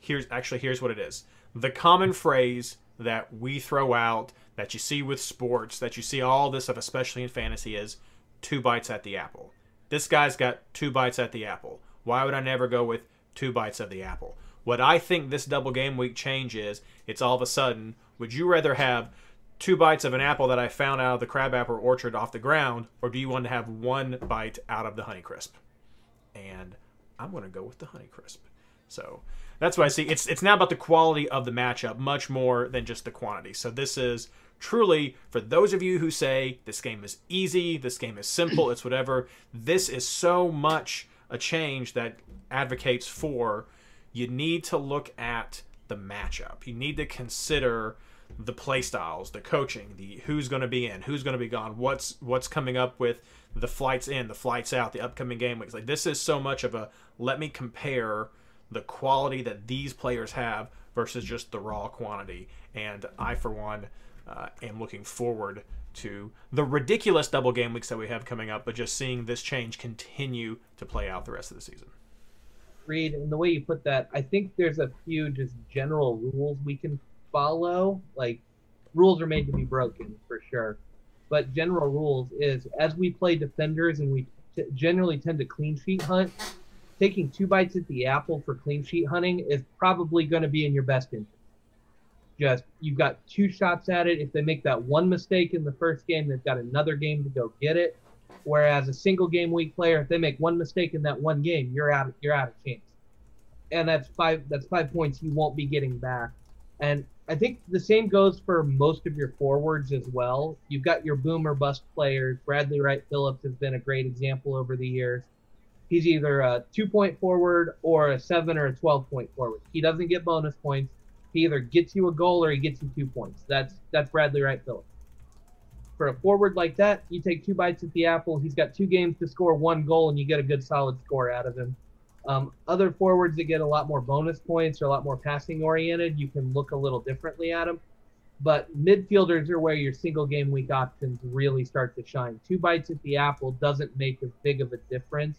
here's actually here's what it is. The common phrase that we throw out that you see with sports, that you see all this stuff, especially in fantasy, is two bites at the apple. This guy's got two bites at the apple. Why would I never go with two bites of the apple? What I think this double game week change is, it's all of a sudden, would you rather have two bites of an apple that I found out of the crabapple orchard off the ground, or do you want to have one bite out of the Honeycrisp? And I'm going to go with the Honeycrisp. So that's what I see. It's it's now about the quality of the matchup, much more than just the quantity. So this is truly for those of you who say this game is easy, this game is simple, it's whatever. This is so much a change that advocates for you need to look at the matchup. You need to consider the play styles, the coaching, the who's going to be in, who's going to be gone, what's what's coming up with the flights in, the flights out, the upcoming game weeks. Like this is so much of a let me compare the quality that these players have versus just the raw quantity. And I, for one, uh, am looking forward to the ridiculous double game weeks that we have coming up, but just seeing this change continue to play out the rest of the season. Reed, and the way you put that, I think there's a few just general rules we can follow. Like, rules are made to be broken for sure. but general rules is as we play defenders and we t- generally tend to clean sheet hunt, taking two bites at the apple for clean sheet hunting is probably going to be in your best interest. Just you've got two shots at it. If they make that one mistake in the first game, they've got another game to go get it. Whereas a single game week player, if they make one mistake in that one game, you're out. You're out of chance. And that's five. That's five points you won't be getting back. And I think the same goes for most of your forwards as well. You've got your boomer bust players. Bradley Wright Phillips has been a great example over the years. He's either a two point forward or a seven or a 12 point forward. He doesn't get bonus points. He either gets you a goal or he gets you two points. That's that's Bradley Wright Phillips. For a forward like that, you take two bites at the apple. He's got two games to score one goal, and you get a good solid score out of him. Um, other forwards that get a lot more bonus points or a lot more passing oriented, you can look a little differently at them. But midfielders are where your single game week options really start to shine. Two bites at the apple doesn't make as big of a difference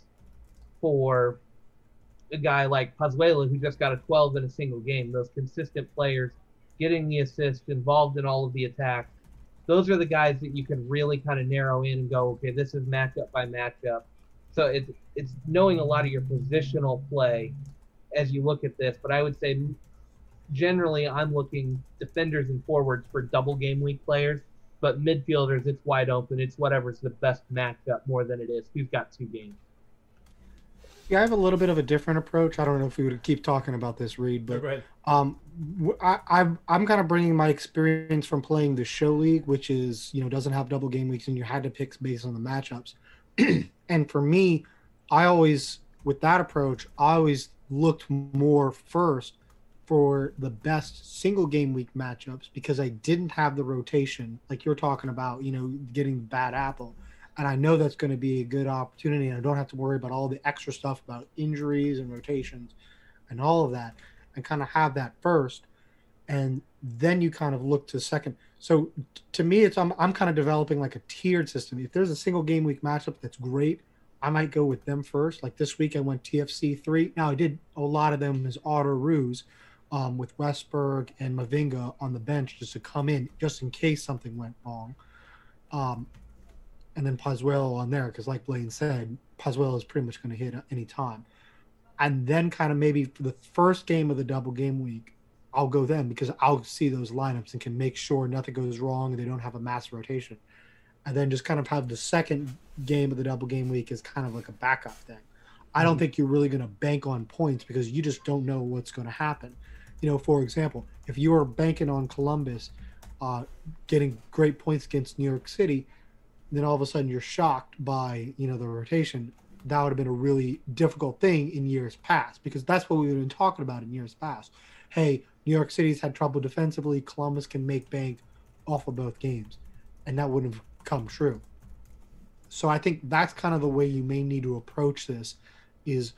for a guy like Pozuelo who just got a 12 in a single game. Those consistent players getting the assist, involved in all of the attacks. Those are the guys that you can really kind of narrow in and go, okay, this is matchup by matchup. So it's it's knowing a lot of your positional play as you look at this. But I would say generally I'm looking defenders and forwards for double game week players. But midfielders, it's wide open. It's whatever's the best matchup more than it is who's got two games. Yeah, I have a little bit of a different approach. I don't know if we would keep talking about this, Reed, but um, I, I'm I'm kind of bringing my experience from playing the show league, which is you know doesn't have double game weeks, and you had to pick based on the matchups. and for me, I always with that approach, I always looked more first for the best single game week matchups because I didn't have the rotation like you're talking about, you know, getting bad apple. And I know that's going to be a good opportunity. And I don't have to worry about all the extra stuff about injuries and rotations and all of that and kind of have that first. And then you kind of look to second. So to me, it's I'm, I'm kind of developing like a tiered system. If there's a single game week matchup that's great, I might go with them first. Like this week, I went TFC three. Now I did a lot of them as auto ruse um, with Westberg and Mavinga on the bench just to come in just in case something went wrong. Um, and then Pozuelo on there because, like Blaine said, Pozuelo is pretty much going to hit at any time. And then, kind of maybe for the first game of the double game week, I'll go then because I'll see those lineups and can make sure nothing goes wrong and they don't have a mass rotation. And then just kind of have the second game of the double game week as kind of like a backup thing. I don't think you're really going to bank on points because you just don't know what's going to happen. You know, for example, if you are banking on Columbus uh, getting great points against New York City, then all of a sudden you're shocked by you know the rotation. That would have been a really difficult thing in years past because that's what we've been talking about in years past. Hey, New York City's had trouble defensively. Columbus can make bank off of both games, and that wouldn't have come true. So I think that's kind of the way you may need to approach this. Is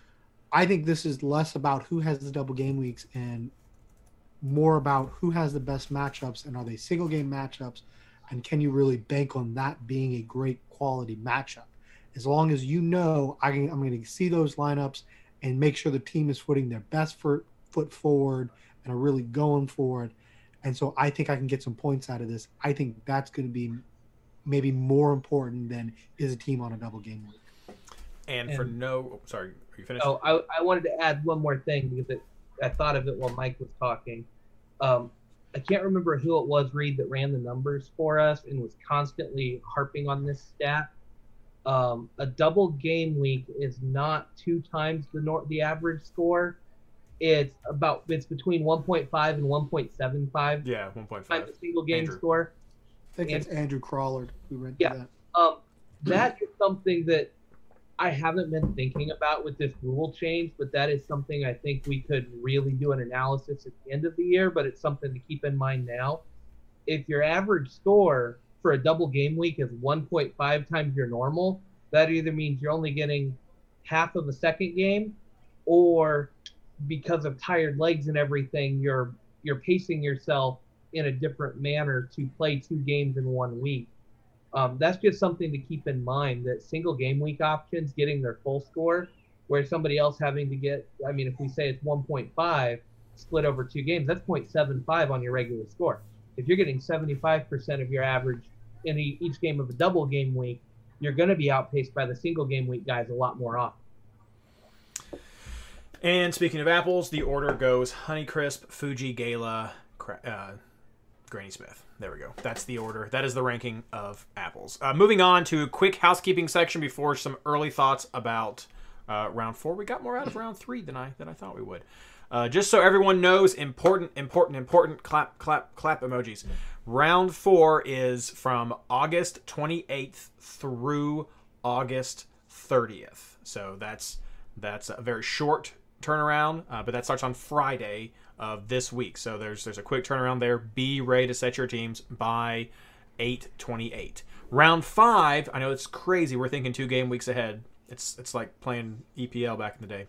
I think this is less about who has the double game weeks and more about who has the best matchups and are they single game matchups and can you really bank on that being a great quality matchup as long as you know I can, i'm going to see those lineups and make sure the team is putting their best foot, foot forward and are really going forward and so i think i can get some points out of this i think that's going to be maybe more important than is a team on a double game week And, for no, oh, sorry, are you finished? Oh, I, I wanted to add one more thing because it, I thought of it while Mike was talking. Um, I can't remember who it was, Reed, that ran the numbers for us and was constantly harping on this stat. Um, a double game week is not two times the nor- the average score. It's about it's between 1.5 and 1.75 yeah, one point times a single game Andrew. score. i think it's andrew crawlard who ran Yeah. that Um, that is something that I haven't been thinking about with this rule change, but that is something I think we could really do an analysis at the end of the year. But it's something to keep in mind now. If your average score for a double game week is 1.5 times your normal, that either means you're only getting half of a second game, or because of tired legs and everything, you're you're pacing yourself in a different manner to play two games in one week. Um, that's just something to keep in mind that single game week options getting their full score, where somebody else having to get, I mean, if we say it's 1.5 split over two games, that's 0.75 on your regular score. If you're getting 75% of your average in each game of a double game week, you're going to be outpaced by the single game week guys a lot more often. And speaking of apples, the order goes Honeycrisp, Fuji, Gala, uh, Granny Smith. There we go. That's the order. That is the ranking of apples. Uh, moving on to a quick housekeeping section before some early thoughts about uh, round four. We got more out of round three than I than I thought we would. Uh, just so everyone knows, important, important, important. Clap, clap, clap emojis. Round four is from August 28th through August 30th. So that's that's a very short turnaround, uh, but that starts on Friday of this week. So there's there's a quick turnaround there. Be ready to set your teams by 8:28. Round five. I know it's crazy. We're thinking two game weeks ahead. It's it's like playing EPL back in the day.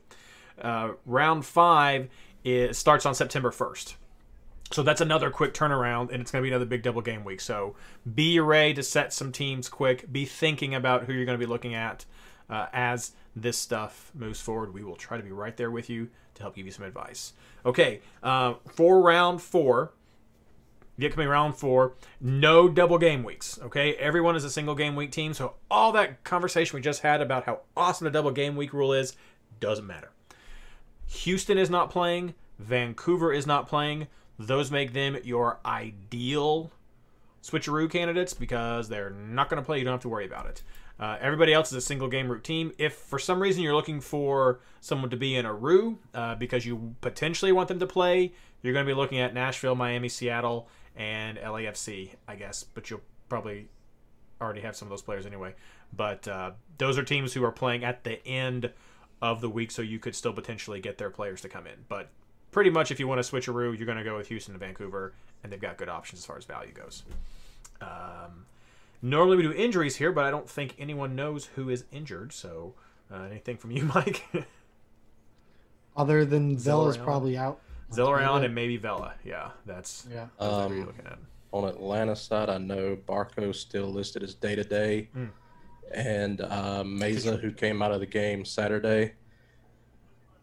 Uh, round five is, starts on September 1st. So that's another quick turnaround, and it's going to be another big double game week. So be ready to set some teams quick. Be thinking about who you're going to be looking at uh, as this stuff moves forward. We will try to be right there with you to help give you some advice. Okay, uh, for round four, the upcoming round four, no double game weeks. Okay, everyone is a single game week team. So all that conversation we just had about how awesome the double game week rule is doesn't matter. Houston is not playing. Vancouver is not playing. Those make them your ideal switcheroo candidates because they're not going to play. You don't have to worry about it. Uh, everybody else is a single game route team. If for some reason you're looking for someone to be in a roo uh, because you potentially want them to play, you're going to be looking at Nashville, Miami, Seattle, and LAFC, I guess. But you'll probably already have some of those players anyway. But uh, those are teams who are playing at the end of the week, so you could still potentially get their players to come in. But pretty much, if you want to switch a roo, you're going to go with Houston and Vancouver, and they've got good options as far as value goes. Um, normally we do injuries here, but I don't think anyone knows who is injured. So, uh, anything from you, Mike? Other than Zella's Zelarayan. probably out. Zelarayan and maybe Vela. Yeah, that's Yeah. those are who Um, you're looking at. on Atlanta side, I know Barco's still listed as day to day, and uh, Mesa, who came out of the game Saturday,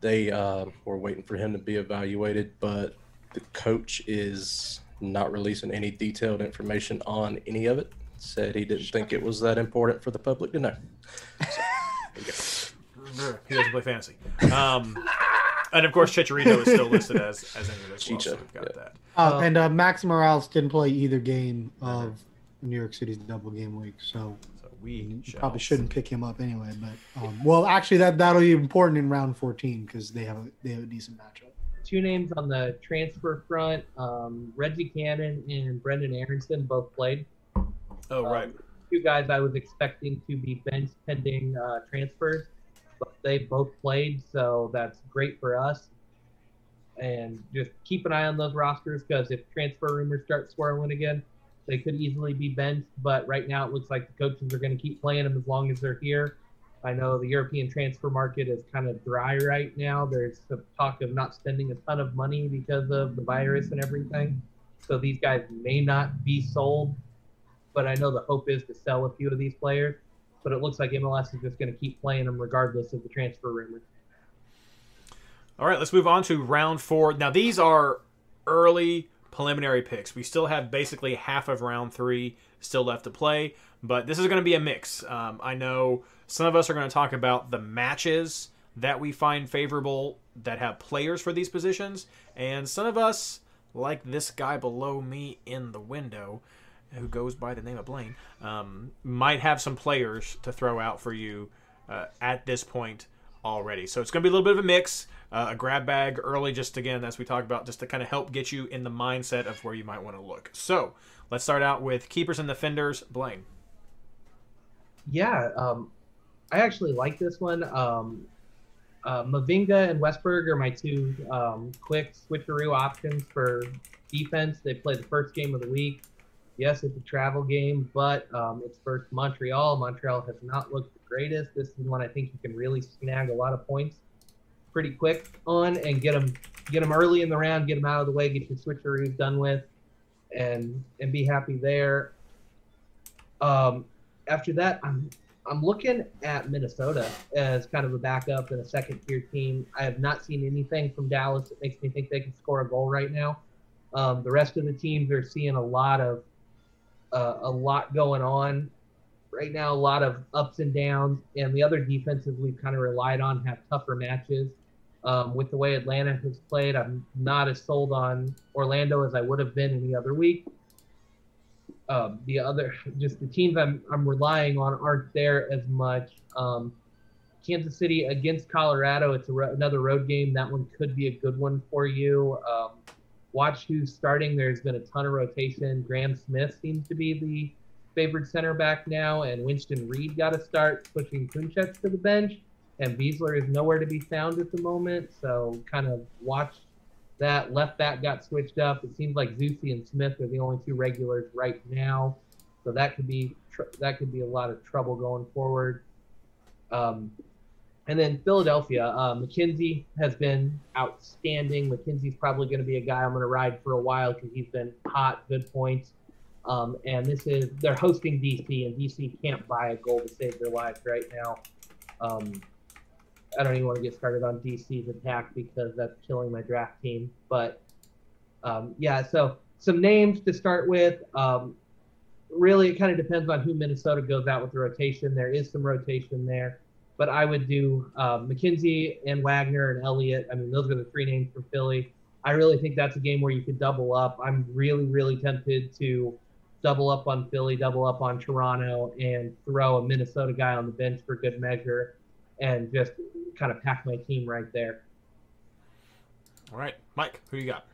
they uh, were waiting for him to be evaluated, but the coach is not releasing any detailed information on any of it. Said he didn't think it was that important for the public to know. He doesn't play fantasy. Um, and of course, Chicharito is still listed as as injured as well. So we've got yeah. that. Uh, and uh, Max Moralez didn't play either game of New York City's double game week, so So we probably shouldn't pick him up anyway. But um, well, actually, that that'll be important in round 14 because they have a, they have a decent matchup. Two names on the transfer front: um, Reggie Cannon and Brenden Aaronson both played. Oh right. Um, two guys I was expecting to be benched pending uh, transfers, but they both played, so that's great for us. And just keep an eye on those rosters because if transfer rumors start swirling again, they could easily be benched. But right now, it looks like the coaches are going to keep playing them as long as they're here. I know the European transfer market is kind of dry right now. There's some talk of not spending a ton of money because of the virus and everything. So these guys may not be sold but I know the hope is to sell a few of these players. But it looks like MLS is just going to keep playing them regardless of the transfer rumors. All right, let's move on to round four. Now, these are early preliminary picks. We still have basically half of round three still left to play, but this is going to be a mix. Um, I know some of us are going to talk about the matches that we find favorable that have players for these positions, and some of us, like this guy below me in the window, who goes by the name of Blaine, um, might have some players to throw out for you uh, at this point already. So it's going to be a little bit of a mix, uh, a grab bag early, just again, as we talked about, just to kind of help get you in the mindset of where you might want to look. So let's start out with keepers and defenders. Blaine. Yeah, um, I actually like this one. Um, uh, Mavinga and Westberg are my two um, quick switcheroo options for defense. They play the first game of the week. Yes, it's a travel game, but um, it's versus Montreal. Montreal has not looked the greatest. This is one I think you can really snag a lot of points pretty quick on and get them get them early in the round, get them out of the way, get your switcheroos done with, and and be happy there. Um, after that, I'm I'm looking at Minnesota as kind of a backup and a second tier team. I have not seen anything from Dallas that makes me think they can score a goal right now. Um, the rest of the teams are seeing a lot of uh, a lot going on right now, a lot of ups and downs, and the other defenses we've kind of relied on have tougher matches. Um, with the way Atlanta has played, I'm not as sold on Orlando as I would have been any other week. Um, the other, just the teams I'm, I'm relying on aren't there as much. Um, Kansas City against Colorado, it's a, another road game. That one could be a good one for you. Watch who's starting. There's been a ton of rotation. Graham Smith seems to be the favored center back now, and Winston Reid got to start pushing Kunchek to the bench, and Besler is nowhere to be found at the moment. So kind of watch that. Left back got switched up. It seems like Zusi and Smith are the only two regulars right now, so that could be tr- that could be a lot of trouble going forward. Um, and then Philadelphia, uh, McKenzie has been outstanding. McKenzie's probably going to be a guy I'm going to ride for a while because he's been hot, good points. Um, and this is they're hosting DC, and DC can't buy a goal to save their lives right now. Um, I don't even want to get started on DC's attack because that's killing my draft team. But um, yeah, so some names to start with. Um, really, it kind of depends on who Minnesota goes out with the rotation. There is some rotation there, but I would do um, McKenzie and Wagner and Elliott. I mean, those are the three names for Philly. I really think that's a game where you could double up. I'm really, really tempted to double up on Philly, double up on Toronto, and throw a Minnesota guy on the bench for good measure, and just kind of pack my team right there. All right, Mike, who you got?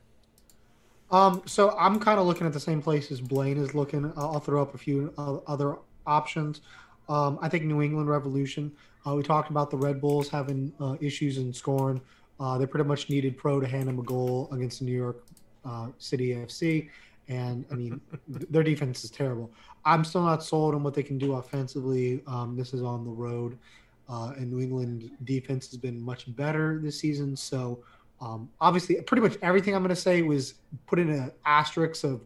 Um, so I'm kind of looking at the same place as Blaine is looking. I'll, I'll throw up a few uh, other options. Um, I think New England Revolution. Uh, we talked about the Red Bulls having uh, issues in scoring. Uh, they pretty much needed Pro to hand them a goal against New York uh, City FC, and I mean their defense is terrible. I'm still not sold on what they can do offensively. Um, this is on the road, uh, and New England defense has been much better this season. So um, obviously, pretty much everything I'm going to say was put in an asterisk of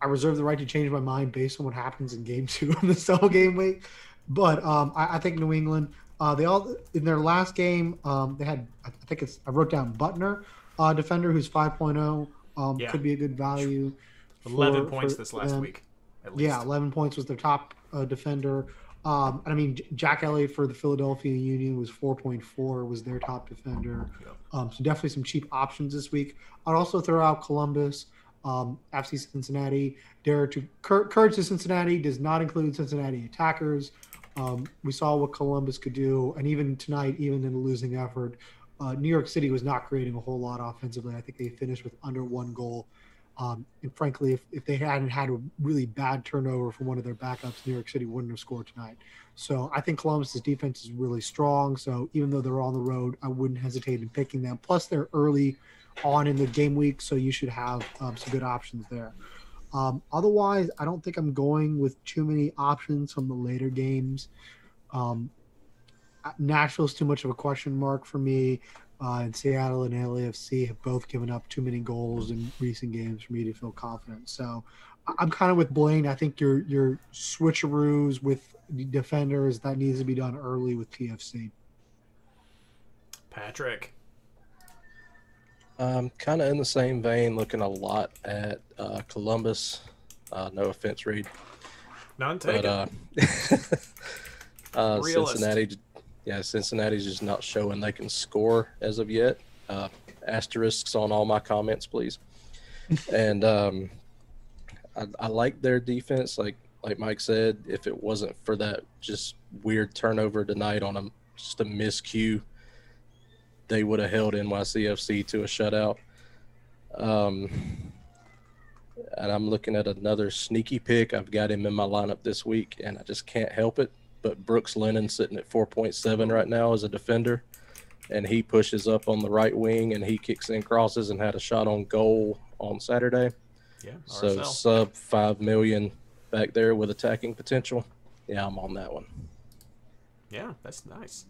I reserve the right to change my mind based on what happens in Game Two of the sell game week. But um, I, I, think New England. Uh, they all in their last game. Um, they had I think it's I wrote down Buttner, uh, defender who's 5.0. Um, yeah. Could be a good value. Eleven points this last them. week. Yeah, eleven points was their top uh, defender. Um, and I mean, Jack Elliott for the Philadelphia Union was 4.4, was their top defender. Um, so definitely some cheap options this week. I'd also throw out Columbus, um, FC Cincinnati. Dare to courage to Cincinnati does not include Cincinnati attackers. Um, we saw what Columbus could do, and even tonight, even in a losing effort, uh, New York City was not creating a whole lot offensively. I think they finished with under one goal. Um, and frankly, if, if they hadn't had a really bad turnover from one of their backups, New York City wouldn't have scored tonight. So I think Columbus's defense is really strong. So even though they're on the road, I wouldn't hesitate in picking them. Plus, they're early on in the game week, so you should have um, some good options there. Um, otherwise, I don't think I'm going with too many options from the later games. Um, Nashville's too much of a question mark for me uh, and Seattle and LAFC have both given up too many goals in recent games for me to feel confident. So I'm kind of with Blaine. I think your your switcheroos with defenders that needs to be done early with TFC. Patrick. I'm kind of in the same vein, looking a lot at uh, Columbus. Uh, no offense, Reed. None taken. But, uh, uh Cincinnati yeah, Cincinnati's just not showing they can score as of yet. Uh, asterisks on all my comments, please. and um, I, I like their defense. Like like Mike said, if it wasn't for that just weird turnover tonight on a just a miscue, they would have held NYCFC to a shutout. Um, and I'm looking at another sneaky pick. I've got him in my lineup this week, and I just can't help it but Brooks Lennon sitting at 4.7 right now as a defender, and he pushes up on the right wing and he kicks in crosses and had a shot on goal on Saturday. Yeah, so sub five million back there with attacking potential. Yeah, I'm on that one. Yeah, that's nice.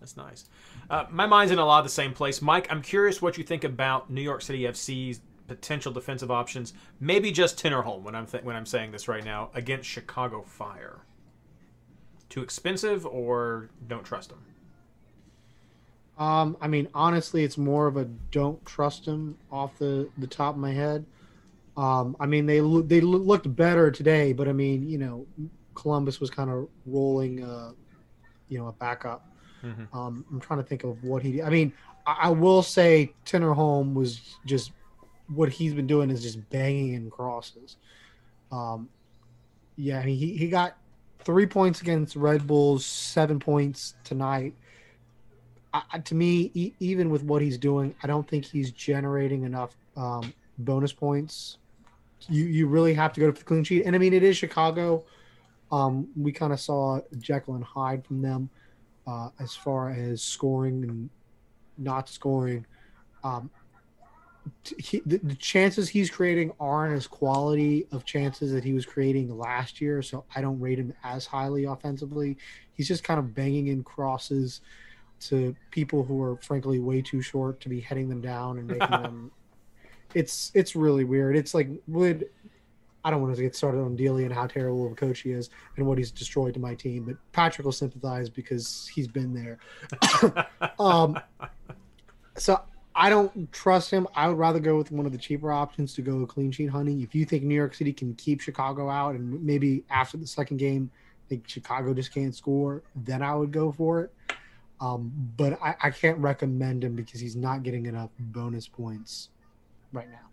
That's nice. Uh, my mind's in a lot of the same place. Mike, I'm curious what you think about New York City FC's potential defensive options. Maybe just Tinnerholm when I'm th- when I'm saying this right now against Chicago Fire too expensive or don't trust them? Um, I mean, honestly, it's more of a don't trust him off the, the top of my head. Um, I mean, they loo- they loo- looked better today, but I mean, you know, Columbus was kind of rolling, uh, you know, a backup. Mhm. Um, I'm trying to think of what he. I mean, I, I will say Tinnerholm was just what he's been doing is just banging in crosses. Um, yeah, he he got three points against Red Bulls, seven points tonight. I- to me, e- even with what he's doing, I don't think he's generating enough um, bonus points. You you really have to go to the clean sheet, and I mean, it is Chicago. Um, we kind of saw Jekyll and Hyde from them uh, as far as scoring and not scoring. Um, he, the, the chances he's creating aren't as quality of chances that he was creating last year, so I don't rate him as highly offensively. He's just kind of banging in crosses to people who are frankly way too short to be heading them down and making them. It's it's really weird. It's like would I don't want to get started on Deila and how terrible of a coach he is and what he's destroyed to my team, but Patrick will sympathize because he's been there. um, so I don't trust him. I would rather go with one of the cheaper options to go clean sheet hunting. If you think New York City can keep Chicago out and maybe after the second game, think Chicago just can't score, then I would go for it. Um, but I, I can't recommend him because he's not getting enough bonus points right now.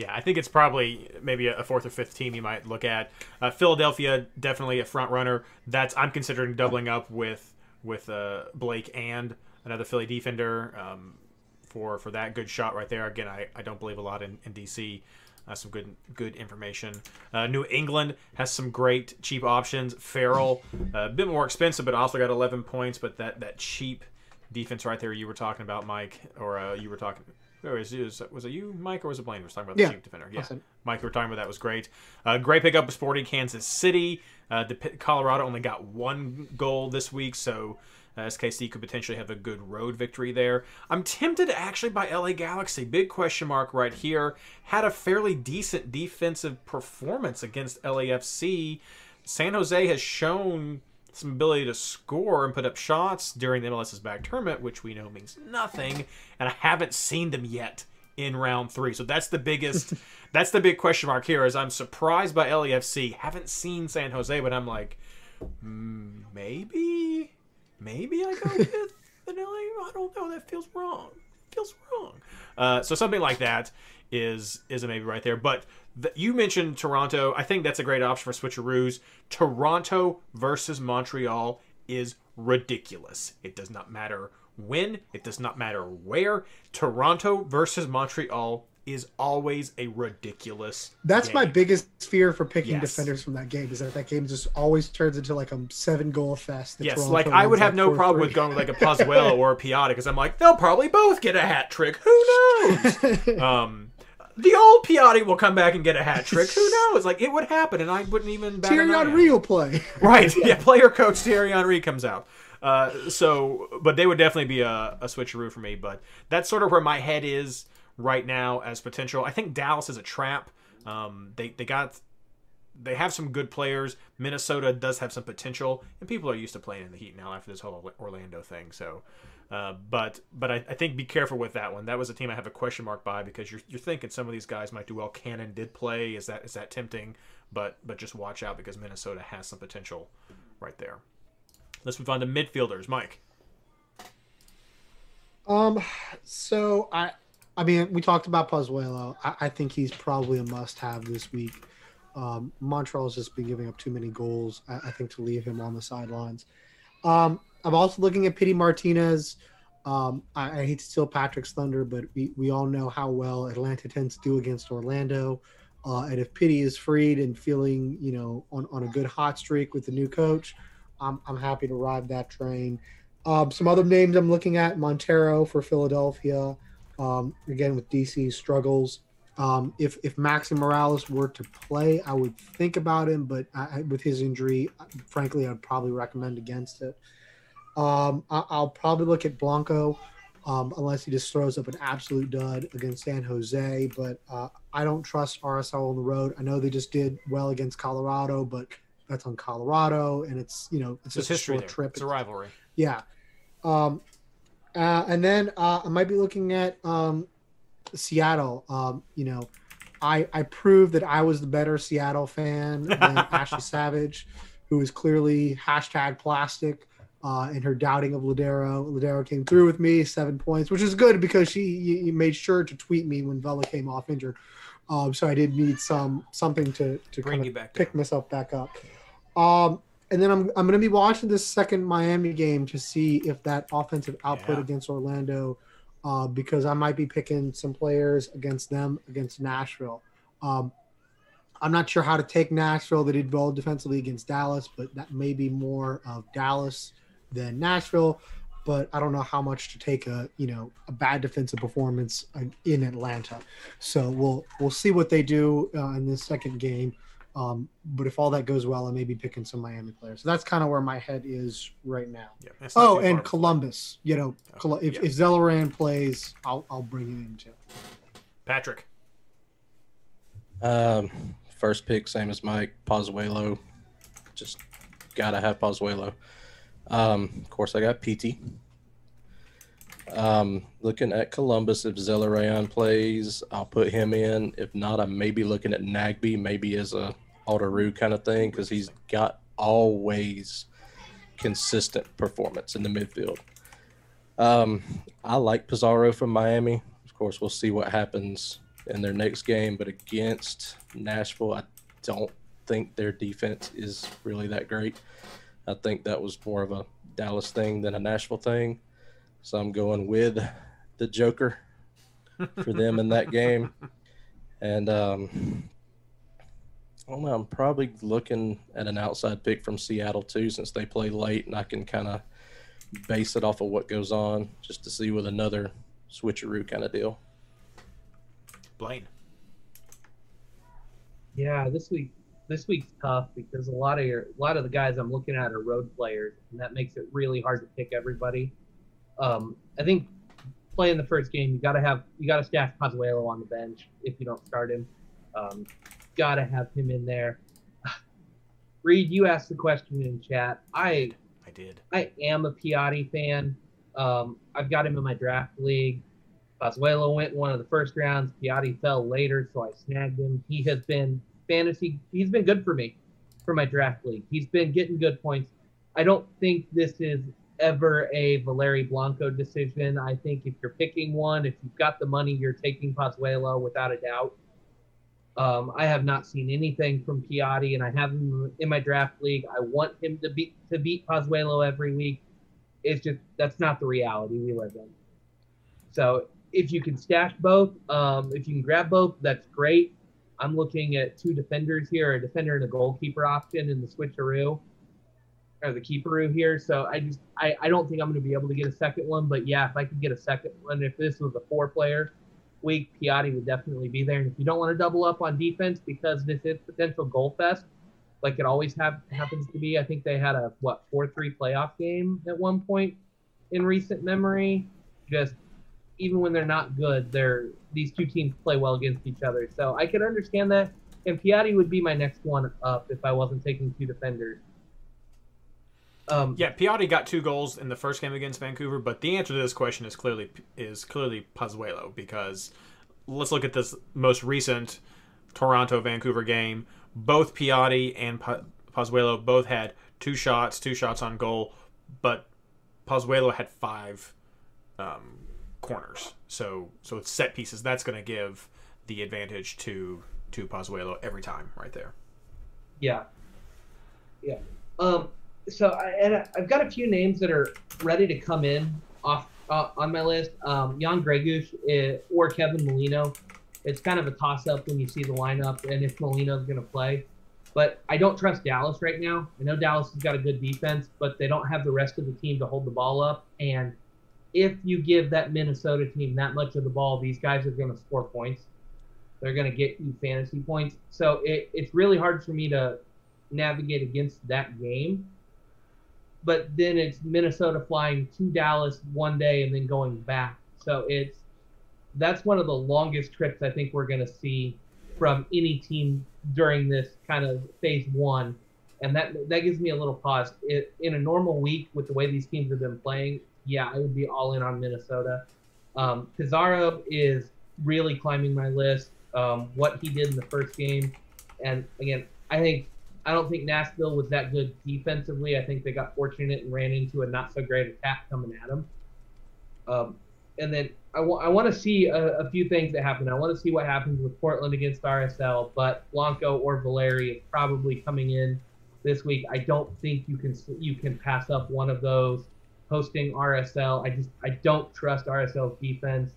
Yeah, I think it's probably maybe a fourth or fifth team you might look at. Uh, Philadelphia definitely a front runner. That's I'm considering doubling up with with uh, Blake and another Philly defender um, for for that good shot right there. Again, I, I don't believe a lot in, in DC. Uh, some good good information. Uh, New England has some great cheap options. Farrell, uh, a bit more expensive, but also got 11 points. But that that cheap defense right there you were talking about, Mike, or uh, you were talking. Where was, it you, Mike, or was it Blaine? who Was talking about the Yeah. defender. Yeah, Awesome. Mike, we were talking about that was great. Uh, great pickup Sporting Kansas City. Uh, the, Colorado only got one goal this week, so uh, SKC could potentially have a good road victory there. I'm tempted actually by LA Galaxy. Big question mark right here. Had a fairly decent defensive performance against LAFC. San Jose has shown some ability to score and put up shots during the MLS's back tournament, which we know means nothing, and I haven't seen them yet in round three. So that's the biggest, that's the big question mark here. Is I'm surprised by LAFC. Haven't seen San Jose, but I'm like, mm, maybe, maybe I go with an LA. I don't know. That feels wrong. Feels wrong. Uh, so something like that is is a maybe right there. But the, you mentioned Toronto. I think that's a great option for switcheroos. Toronto versus Montreal is ridiculous. It does not matter when. It does not matter where. Toronto versus Montreal is always a ridiculous. That's game. my biggest fear for picking Yes. defenders from that game is that that game just always turns into like a seven goal fest. Yes, Toronto like I would have no problem 4-3. with going with like a Pozuelo or a Piatti because I'm like they'll probably both get a hat trick. Who knows? um, the old Piatti will come back and get a hat trick. Who knows? Like it would happen, and I wouldn't even. Thierry eye at it. Henry will play. Right. Yeah. Player coach Thierry Henry comes out. Uh, so, but they would definitely be a, a switcheroo for me. But that's sort of where my head is right now as potential. I think Dallas is a trap. Um, they they got they have some good players. Minnesota does have some potential, and people are used to playing in the Heat now after this whole Orlando thing. So, uh, but but I, I think be careful with that one. That was a team I have a question mark by because you're you're thinking some of these guys might do well. Cannon did play. Is that is that tempting? But but just watch out because Minnesota has some potential right there. Let's move on to midfielders, Mike. Um, so I, I mean, we talked about Pozuelo. I, I think he's probably a must-have this week. Um, Montreal's just been giving up too many goals. I, I think to leave him on the sidelines. Um, I'm also looking at Pity Martinez. Um, I, I hate to steal Patrick's thunder, but we, we all know how well Atlanta tends to do against Orlando. Uh, and if Pity is freed and feeling, you know, on, on a good hot streak with the new coach, I'm, I'm happy to ride that train. Um, some other names I'm looking at Monteiro for Philadelphia. Um, again, with DC struggles. Um, if if Maxi Moralez were to play, I would think about him, but I, with his injury, frankly, I'd probably recommend against it. Um, I, I'll probably look at Blanco, um, unless he just throws up an absolute dud against San Jose. But uh, I don't trust RSL on the road. I know they just did well against Colorado, but that's on Colorado, and it's you know it's a history short there. trip. It's a rivalry. Yeah. Um, uh, and then uh, I might be looking at um, Seattle. Um, you know, I I proved that I was the better Seattle fan than Ashley Savage, who is clearly hashtag plastic. Uh, in her doubting of Lodeiro, Lodeiro came through with me seven points, which is good because she you, made sure to tweet me when Vela came off injured. Um, so I did need some something to to Bring kind you of pick down. myself back up. Um, and then I'm I'm going to be watching this second Miami game to see if that offensive output Yeah. against Orlando, uh, because I might be picking some players against them against Nashville. Um, I'm not sure how to take Nashville. They did well defensively against Dallas, but that may be more of Dallas than Nashville. But I don't know how much to take a you know a bad defensive performance uh, in Atlanta. So we'll we'll see what they do uh, in this second game. Um, but if all that goes well, I may be picking some Miami players. So that's kind of where my head is right now. Yeah, Oh, and Columbus. You know, Col- if, yeah. if Zelarayán plays, I'll I'll bring it in too. Patrick. Um, first pick, same as Mike, Pozuelo. Just gotta have Pozuelo. Um, of course, I got Pity. Um, looking at Columbus, if Zelarayán plays, I'll put him in. If not, I may be looking at Nagbe, maybe as a Alderoo kind of thing, because he's got always consistent performance in the midfield. Um, I like Pizarro from Miami. Of course, we'll see what happens in their next game, but against Nashville, I don't think their defense is really that great. I think that was more of a Dallas thing than a Nashville thing. So I'm going with the Joker for them in that game. And um, I don't know, I'm probably looking at an outside pick from Seattle too, since they play late, and I can kind of base it off of what goes on just to see with another switcheroo kind of deal. Blaine. Yeah, this week this week's tough because a lot of your a lot of the guys I'm looking at are road players, and that makes it really hard to pick everybody. Um, I think playing the first game, you gotta have you gotta stash Pozuelo on the bench if you don't start him. Um, gotta have him in there. Reed, you asked the question in chat. I I did. I am a Piatti fan. Um, I've got him in my draft league. Pozuelo went one of the first rounds. Piatti fell later, so I snagged him. He has been fantasy. He's been good for me for my draft league. He's been getting good points. I don't think this is ever a Valeri Blanco decision. I think if you're picking one, if you've got the money, you're taking Pozuelo without a doubt. Um, I have not seen anything from Piatti, and I have him in my draft league. I want him to beat to beat Pozuelo every week. It's just that's not the reality we live in. So if you can stash both, um, if you can grab both, that's great. I'm looking at two defenders here, a defender and a goalkeeper option in the switcheroo or the keeperoo here. So I just I, I don't think I'm going to be able to get a second one, but yeah, if I could get a second one, if this was a four player week, Piatti would definitely be there. And if you don't want to double up on defense because this is potential goal fest, like it always have, happens to be, I think they had a what four three playoff game at one point in recent memory. Just even when they're not good, they're these two teams play well against each other. So I could understand that. And Piatti would be my next one up if I wasn't taking two defenders. Um, Yeah, Piatti got two goals in the first game against Vancouver, but the answer to this question is clearly is clearly Pozuelo because let's look at this most recent Toronto Vancouver game. Both Piatti and Pa- Pozuelo both had two shots, two shots on goal, but Pozuelo had five um, corners. So so it's set pieces. That's going to give the advantage to to Pozuelo every time, right there. Yeah. Yeah. Um, so I, and I- I've got a few names that are ready to come in off uh, on my list. Um, Jan Gregus eh, or Kevin Molino. It's kind of a toss up when you see the lineup and if Molino's going to play. But I don't trust Dallas right now. I know Dallas has got a good defense, but they don't have the rest of the team to hold the ball up. And if you give that Minnesota team that much of the ball, these guys are going to score points. They're going to get you fantasy points. So it, it's really hard for me to navigate against that game. But then it's Minnesota flying to Dallas one day and then going back. So it's that's one of the longest trips I think we're going to see from any team during this kind of phase one, and that that gives me a little pause. It, in a normal week with the way these teams have been playing, yeah, I would be all in on Minnesota. Um, Pizarro is really climbing my list. um, what he did in the first game. And again, I think I don't think Nashville was that good defensively. I think they got fortunate and ran into a not so great attack coming at them. Um, and then I want to see a, a, few things that happen. I want to see what happens with Portland against RSL, but Blanco or Valeri is probably coming in this week. I don't think you can you can pass up one of those. Hosting RSL, I just I don't trust RSL's defense.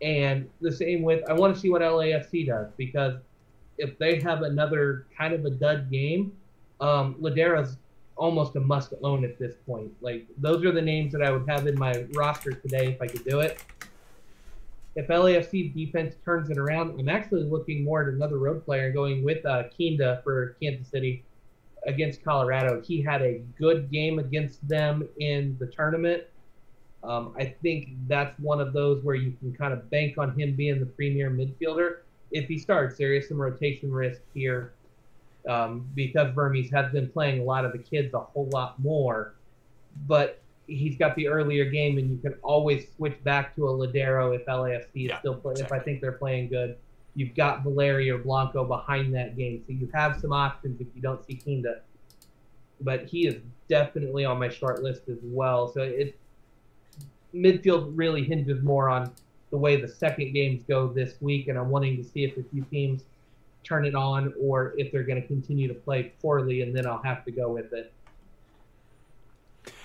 And the same with I want to see what LAFC does because if they have another kind of a dud game, um, Lodeiro's almost a must own at this point. Like those are the names that I would have in my roster today if I could do it. If LAFC defense turns it around, I'm actually looking more at another road player going with uh, Kinda for Kansas City against Colorado. He had a good game against them in the tournament. Um, I think that's one of those where you can kind of bank on him being the premier midfielder if he starts, there is some rotation risk here um, because Vermes has been playing a lot of the kids a whole lot more. But he's got the earlier game, and you can always switch back to a Lodeiro if LAFC is Yeah, still playing. exactly. If I think they're playing good, you've got Valeri or Blanco behind that game, so you have some options if you don't see Kinda. But he is definitely on my short list as well. So it midfield really hinges more on the way the second games go this week, and I'm wanting to see if a few teams turn it on or if they're going to continue to play poorly, and then I'll have to go with it.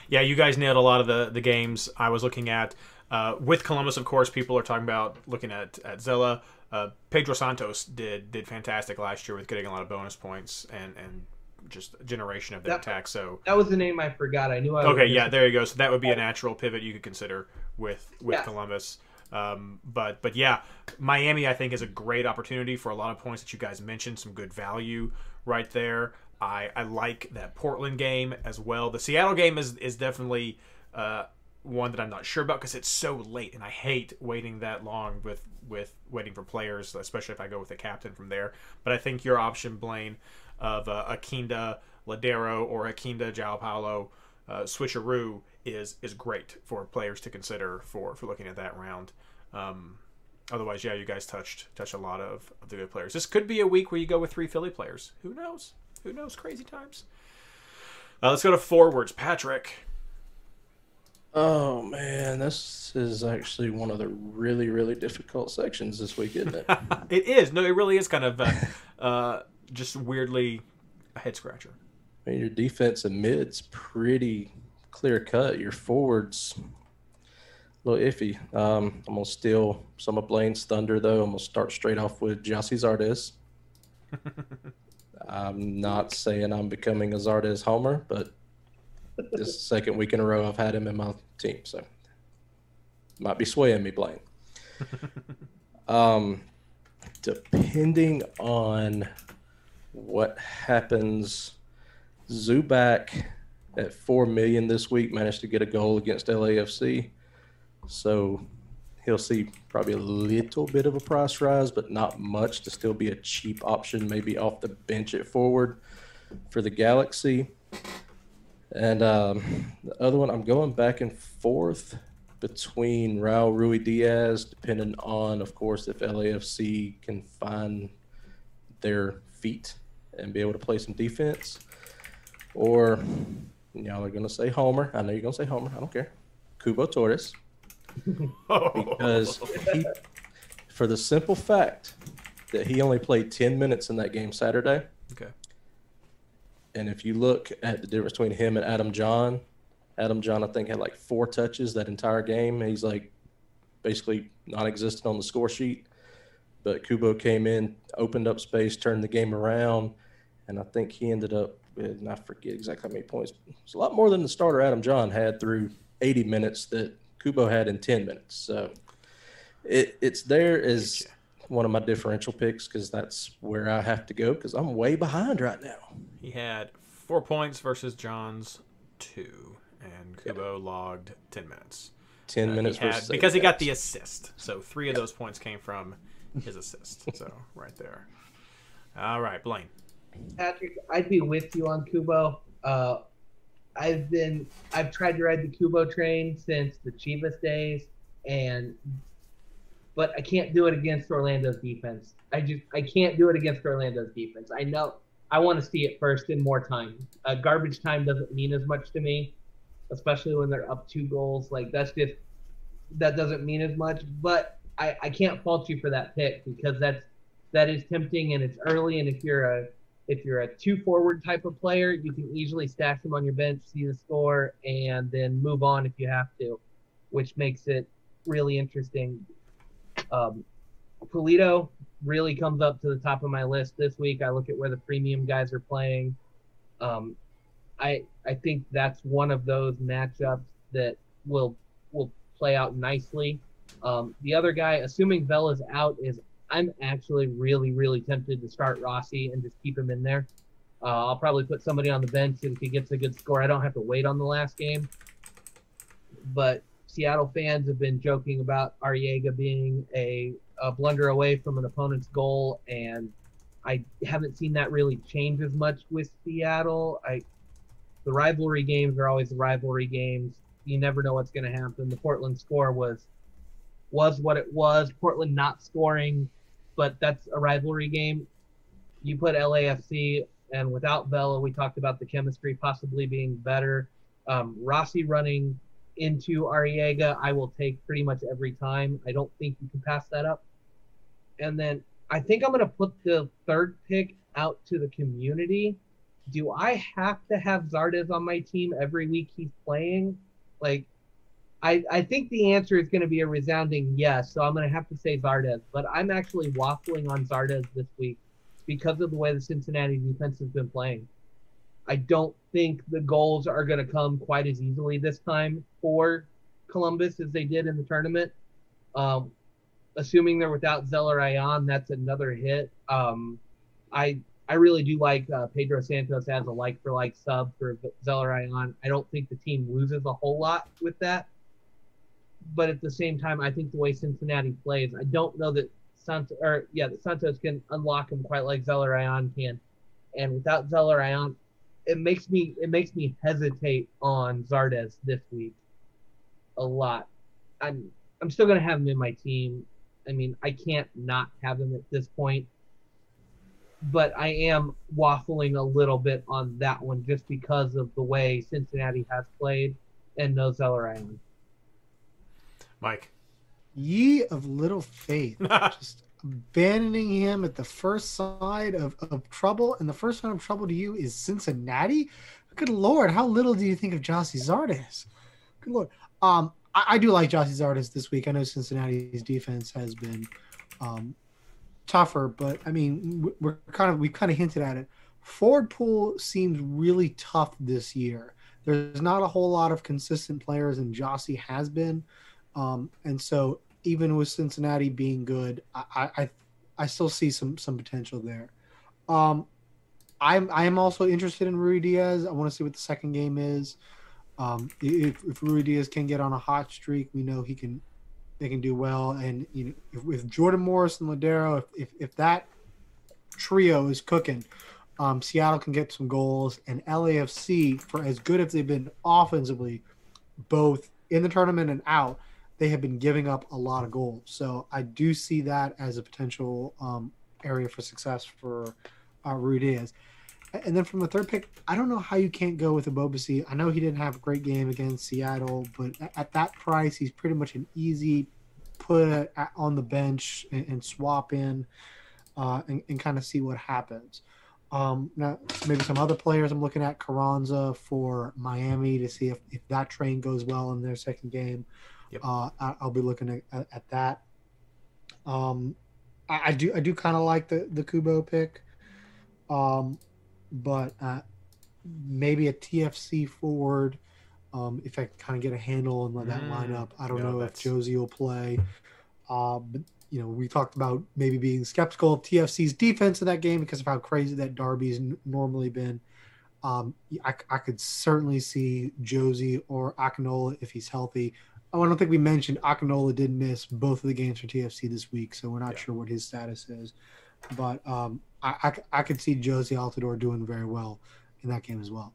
Yeah, you guys nailed a lot of the, the games I was looking at. Uh, with Columbus, of course, people are talking about looking at at Zella. Uh, Pedro Santos did did fantastic last year with getting a lot of bonus points and and just generation of their That- attack. So That was the name I forgot. I knew I okay, yeah, there you go. So that would be a natural pivot you could consider with with Yeah. Columbus. Um, but but yeah, Miami I think is a great opportunity for a lot of points that you guys mentioned. Some good value right there. I I like that Portland game as well. The Seattle game is is definitely uh, one that I'm not sure about because it's so late, and I hate waiting that long with with waiting for players, especially if I go with a captain from there. But I think your option, Blaine, of uh, Akinda Ladero or a Kinda João Paulo uh, switcheroo is is great for players to consider for for looking at that round. Um, otherwise, yeah, you guys touched touched a lot of, of the good players. This could be a week where you go with three Philly players. Who knows? Who knows? Crazy times. Uh, let's go to forwards. Patrick. Oh man, this is actually one of the really, really difficult sections this week, isn't it? It is no, it really is kind of uh, uh, just weirdly a head scratcher. I mean, your defense and mid's pretty clear cut. Your forwards, a little iffy. Um, I'm gonna steal some of Blaine's thunder though. I'm gonna start straight off with Gyasi Zardes. I'm not saying I'm becoming a Zardes homer, but this is the second week in a row I've had him in my team, so might be swaying me, Blaine. um, depending on what happens Zubak at four million this week managed to get a goal against LAFC, so he'll see probably a little bit of a price rise, but not much to still be a cheap option, maybe off the bench at forward for the Galaxy. And um, the other one, I'm going back and forth between Raúl Ruidíaz, depending on, of course, if LAFC can find their feet and be able to play some defense, or y'all are gonna say Homer. I know you're gonna say Homer. I don't care. Cubo Torres, because he, for the simple fact that he only played 10 minutes in that game Saturday. Okay. And if you look at the difference between him and Adam Jahn, Adam Jahn, I think, had like four touches that entire game. He's like basically non existent on the score sheet. But Cubo came in, opened up space, turned the game around, and I think he ended up with, and I forget exactly how many points. It's a lot more than the starter Adam Jahn had through 80 minutes that Cubo had in 10 minutes. So it, it's there as one of my differential picks because that's where I have to go because I'm way behind right now. He had four points versus Jahn's two, and Cubo logged ten minutes. 10 Uh, minutes he had- versus because he eight got the assist. So three of those points came from his assist. So right there. All right, Blaine. Patrick, I'd be with you on Cubo. Uh, I've been I've tried to ride the Cubo train since the Chivas days, and but I can't do it against Orlando's defense. I just I can't do it against Orlando's defense. I know I want to see it first in more time. Uh, garbage time doesn't mean as much to me, especially when they're up two goals. Like that's just that doesn't mean as much. But I, I can't fault you for that pick because that's that is tempting and it's early. And if you're a if you're a two forward type of player, you can easily stash them on your bench, see the score, and then move on if you have to, which makes it really interesting. Um, Pulido really comes up to the top of my list this week. I look at where the premium guys are playing. Um, I I think that's one of those matchups that will will play out nicely. Um, the other guy, assuming Vela's out, is I'm actually really really tempted to start Rossi and just keep him in there. Uh, I'll probably put somebody on the bench if he gets a good score. I don't have to wait on the last game. But Seattle fans have been joking about Arreaga being a, a blunder away from an opponent's goal, and I haven't seen that really change as much with Seattle. I the rivalry games are always the rivalry games. You never know what's going to happen. The Portland score was was what it was. Portland not scoring, but that's a rivalry game. You put LAFC and without Vela, we talked about the chemistry possibly being better. Um, Rossi running into Arreaga, I will take pretty much every time. I don't think you can pass that up. And then I think I'm going to put the third pick out to the community. Do I have to have Zardes on my team every week he's playing? Like, I, I think the answer is going to be a resounding yes. So I'm going to have to say Zardes. But I'm actually waffling on Zardes this week because of the way the Cincinnati defense has been playing. I don't think the goals are going to come quite as easily this time for Columbus as they did in the tournament. Um, assuming they're without Zelarayán, that's another hit. Um, I I really do like uh, Pedro Santos as a like for like sub for Zelarayán. I don't think the team loses a whole lot with that. But at the same time, I think the way Cincinnati plays, I don't know that Santos or yeah, that Santos can unlock him quite like Zelarayán can. And without Zelarayán, it makes me it makes me hesitate on Zardes this week a lot. I'm I'm still gonna have him in my team. I mean, I can't not have him at this point. But I am waffling a little bit on that one just because of the way Cincinnati has played and no Zelarayán. Mike. Ye of little faith. just abandoning him at the first sign of, of trouble, and the first sign of trouble to you is Cincinnati. Good lord, how little do you think of Gyasi Zardes? Good lord. Um, I, I do like Gyasi Zardes this week. I know Cincinnati's defense has been um, tougher, but I mean, we're kind of we kind of hinted at it. Ford pool seems really tough this year. There's not a whole lot of consistent players, and Gyasi has been, um, and so even with Cincinnati being good, I, I I still see some some potential there. Um, I'm I am also interested in Ruidíaz. I want to see what the second game is. Um, if if Ruidíaz can get on a hot streak, we know he can they can do well. And you know, if, with Jordan Morris and Lodeiro, if, if if that trio is cooking, um, Seattle can get some goals. And LAFC, for as good as they've been offensively, both in the tournament and out, they have been giving up a lot of goals. So I do see that as a potential um, area for success for uh, Ruidíaz. And then from the third pick, I don't know how you can't go with Ebobisse. I know he didn't have a great game against Seattle, but at that price, he's pretty much an easy put on the bench and, and swap in uh, and, and kind of see what happens. Um, now, maybe some other players I'm looking at Carranza for Miami to see if, if that train goes well in their second game. Yep. Uh, I, will be looking at, at that. Um, I, I do I do kind of like the the Cubo pick, um, but uh, maybe a TFC forward. Um, if I kind of get a handle and let that Mm. lineup, I don't Yeah, know if Jozy will play. Uh, but you know, we talked about maybe being skeptical of TFC's defense in that game because of how crazy that Derby's n- normally been. Um, I, I could certainly see Jozy or Akinola if he's healthy. Oh, I don't think we mentioned Akinola did miss both of the games for TFC this week, so we're not Yeah. sure what his status is. But um, I, I, I could see Jozy Altidore doing very well in that game as well.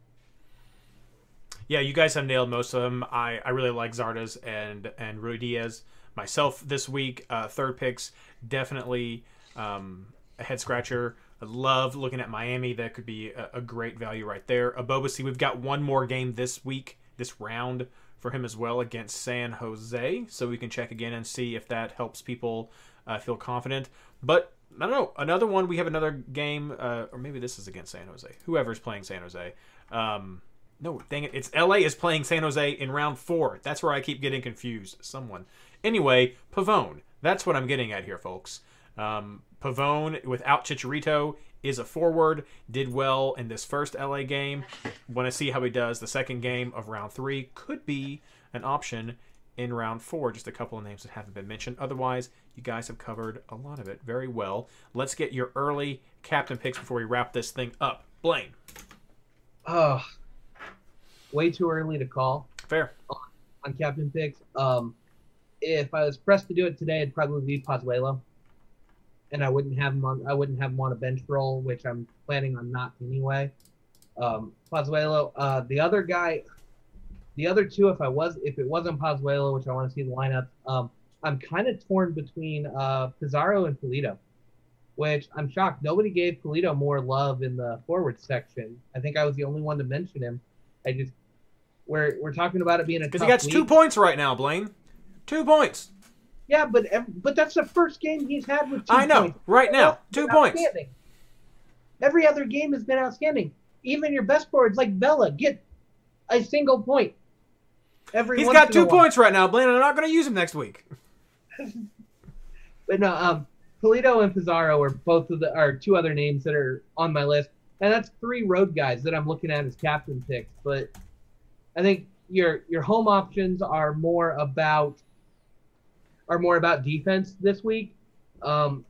Yeah, you guys have nailed most of them. I, I really like Zardes and and Ruidíaz. myself this week. Uh, third picks definitely um, a head scratcher. I love looking at Miami. That could be a, a great value right there. Ebobisse, we've got one more game this week, this round for him as well against San Jose. So we can check again and see if that helps people uh, feel confident. But I don't know. Another one. We have another game, uh, or maybe this is against San Jose. Whoever's playing San Jose. Um, no, dang it. It's LA is playing San Jose in round four. That's where I keep getting confused. Someone. Anyway, Pavón. That's what I'm getting at here, folks. Um, Pavón without Chicharito is a forward. Did well in this first LA game. Want to see how he does. The second game of round three could be an option in round four. Just a couple of names that haven't been mentioned. Otherwise, you guys have covered a lot of it very well. Let's get your early captain picks before we wrap this thing up. Blaine. Oh, way too early to call Fair. on captain picks. Um, if I was pressed to do it today, it'd probably be Pozuelo, and I wouldn't have him on. I wouldn't have him on a bench role, which I'm planning on not anyway. Um, Pozuelo. Uh, the other guy, the other two, if I was, if it wasn't Pozuelo, which I want to see the lineup, um, I'm kind of torn between uh, Pizarro and Pulido, which I'm shocked nobody gave Pulido more love in the forward section. I think I was the only one to mention him. I just we're we're talking about it being a Because he got two points right now, Blaine. Two points. Yeah, but but that's the first game he's had with two I know. points. Right now. Two points. Every other game has been outstanding. Even your best boards, like Vela get a single point. Every He's got two points right now, Blaine, and I'm not going to use him next week. But no, um, Pulido and Pizarro are both of the are two other names that are on my list, and that's three road guys that I'm looking at as captain picks. But I think your your home options are more about are more about defense this week. Um,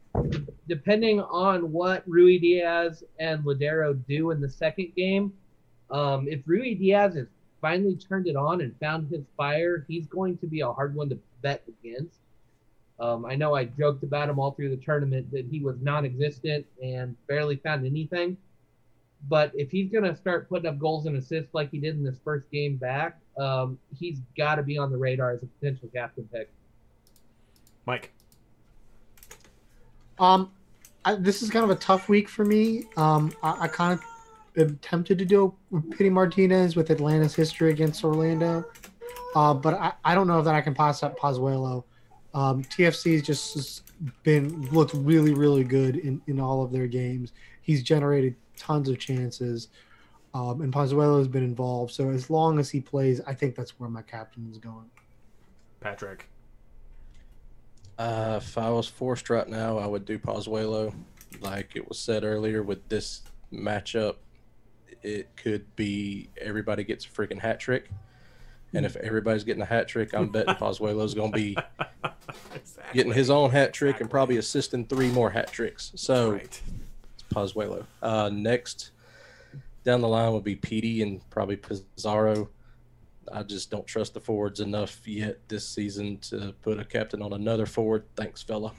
depending on what Ruidíaz and Lodeiro do in the second game, um, if Ruidíaz has finally turned it on and found his fire, he's going to be a hard one to bet against. Um, I know I joked about him all through the tournament that he was non-existent and barely found anything. But if he's going to start putting up goals and assists like he did in this first game back, um, he's got to be on the radar as a potential captain pick. Mike. Um, I, this is kind of a tough week for me. Um, I, I kind of am tempted to do Pity Martinez with Atlanta's history against Orlando, uh, but I, I don't know if that I can pass up Pozuelo. Um, TFC's just has been looked really really good in, in all of their games. He's generated tons of chances, um, and Pozuelo has been involved. So as long as he plays, I think that's where my captain is going. Patrick. Uh, if I was forced right now, I would do Pozuelo. Like it was said earlier, with this matchup, it could be everybody gets a freaking hat trick. And if everybody's getting a hat trick, I'm betting Pozuelo's going to be Exactly. getting his own hat trick and probably assisting three more hat tricks. So Right. it's Pozuelo. Uh, next down the line would be Pity and probably Pizarro. I just don't trust the forwards enough yet this season to put a captain on another forward. Thanks, fella.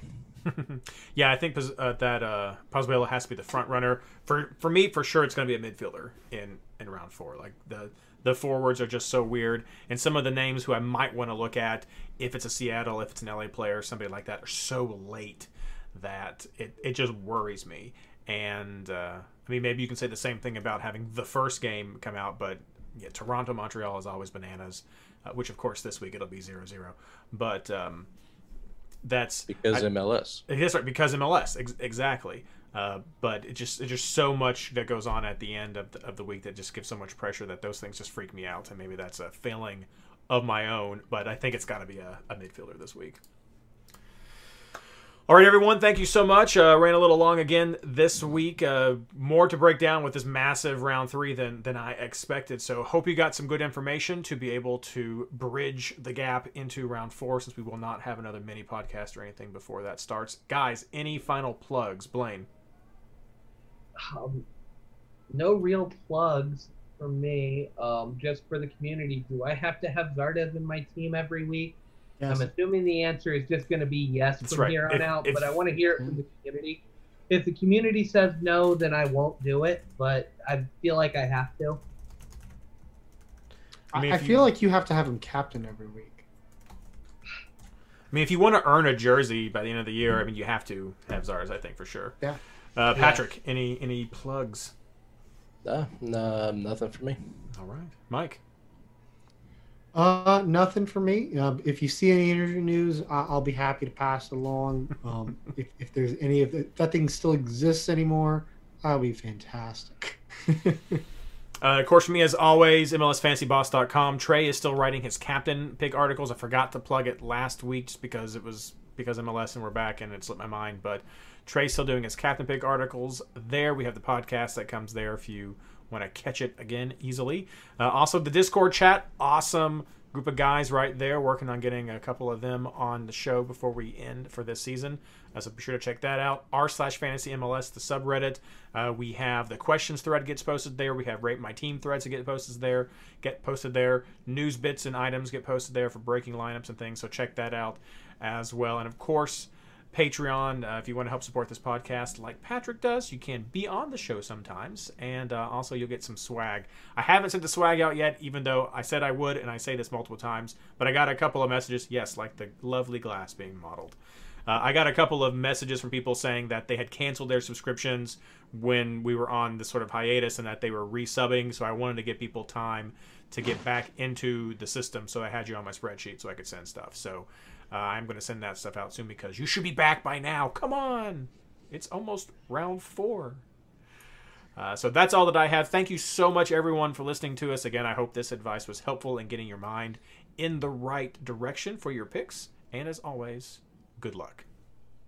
yeah, I think uh, that uh, Pozuelo has to be the front runner for for me. For sure, it's going to be a midfielder in in round four. Like the the forwards are just so weird, and some of the names who I might want to look at if it's a Seattle, if it's an LA player, somebody like that, are so late that it it just worries me. And uh, I mean, maybe you can say the same thing about having the first game come out, but yeah, Toronto Montreal is always bananas. Uh, which of course this week it'll be 0-0. but um, that's Because I- MLS. that's right, because MLS, ex- exactly. Uh, but it just it's just so much that goes on at the end of the, of the week that just gives so much pressure that those things just freak me out. And maybe that's a failing of my own, but I think it's got to be a, a midfielder this week. All right, everyone. Thank you so much. Uh, ran a little long again this week. Uh, more to break down with this massive round three than than I expected. So hope you got some good information to be able to bridge the gap into round four, since we will not have another mini podcast or anything before that starts. Guys, any final plugs, Blaine? Um, no real plugs for me. Um, just for the community. Do I have to have Zardes in my team every week? Yes. I'm assuming the answer is just going to be yes That's from right. here on If- out, if- but I want to hear it from the community. If the community says no, then I won't do it, but I feel like I have to. I I, mean, I if you- feel like you have to have him captain every week. I mean, if you want to earn a jersey by the end of the year, I mean, you have to have Zars, I think for sure. Yeah. Uh, Patrick, any any plugs? Nah, nah, nothing for me. All right, Mike. Uh, nothing for me. Uh, if you see any injury news, I- I'll be happy to pass it along. Um, if, if there's any of the, if that thing still exists anymore, that'll be fantastic. Uh, of course, for me, as always, MLSFantasyBoss.com. Trey is still writing his captain pick articles. I forgot to plug it last week just because it was because MLS and we're back and it slipped my mind. But Trey's still doing his captain pick articles there. We have the podcast that comes there if you want to catch it again easily. Uh, also, the Discord chat, awesome group of guys right there working on getting a couple of them on the show before we end for this season. Uh, so be sure to check that out. R slash fantasy MLS, the subreddit. Uh, we have the questions thread gets posted there. We have rate my team threads that get posted there. Get posted there. News bits and items get posted there for breaking lineups and things. So check that out as well. And of course, Patreon. Uh, if you want to help support this podcast like Patrick does, you can be on the show sometimes. And uh, also, you'll get some swag. I haven't sent the swag out yet, even though I said I would, and I say this multiple times. But I got a couple of messages. Yes, like the lovely glass being modeled. Uh, I got a couple of messages from people saying that they had canceled their subscriptions when we were on the sort of hiatus and that they were resubbing. So I wanted to give people time to get back into the system. So I had you on my spreadsheet so I could send stuff. So uh, I'm going to send that stuff out soon because you should be back by now. Come on. It's almost round four. Uh, so that's all that I have. Thank you so much, everyone, for listening to us. Again, I hope this advice was helpful in getting your mind in the right direction for your picks. And as always, good luck.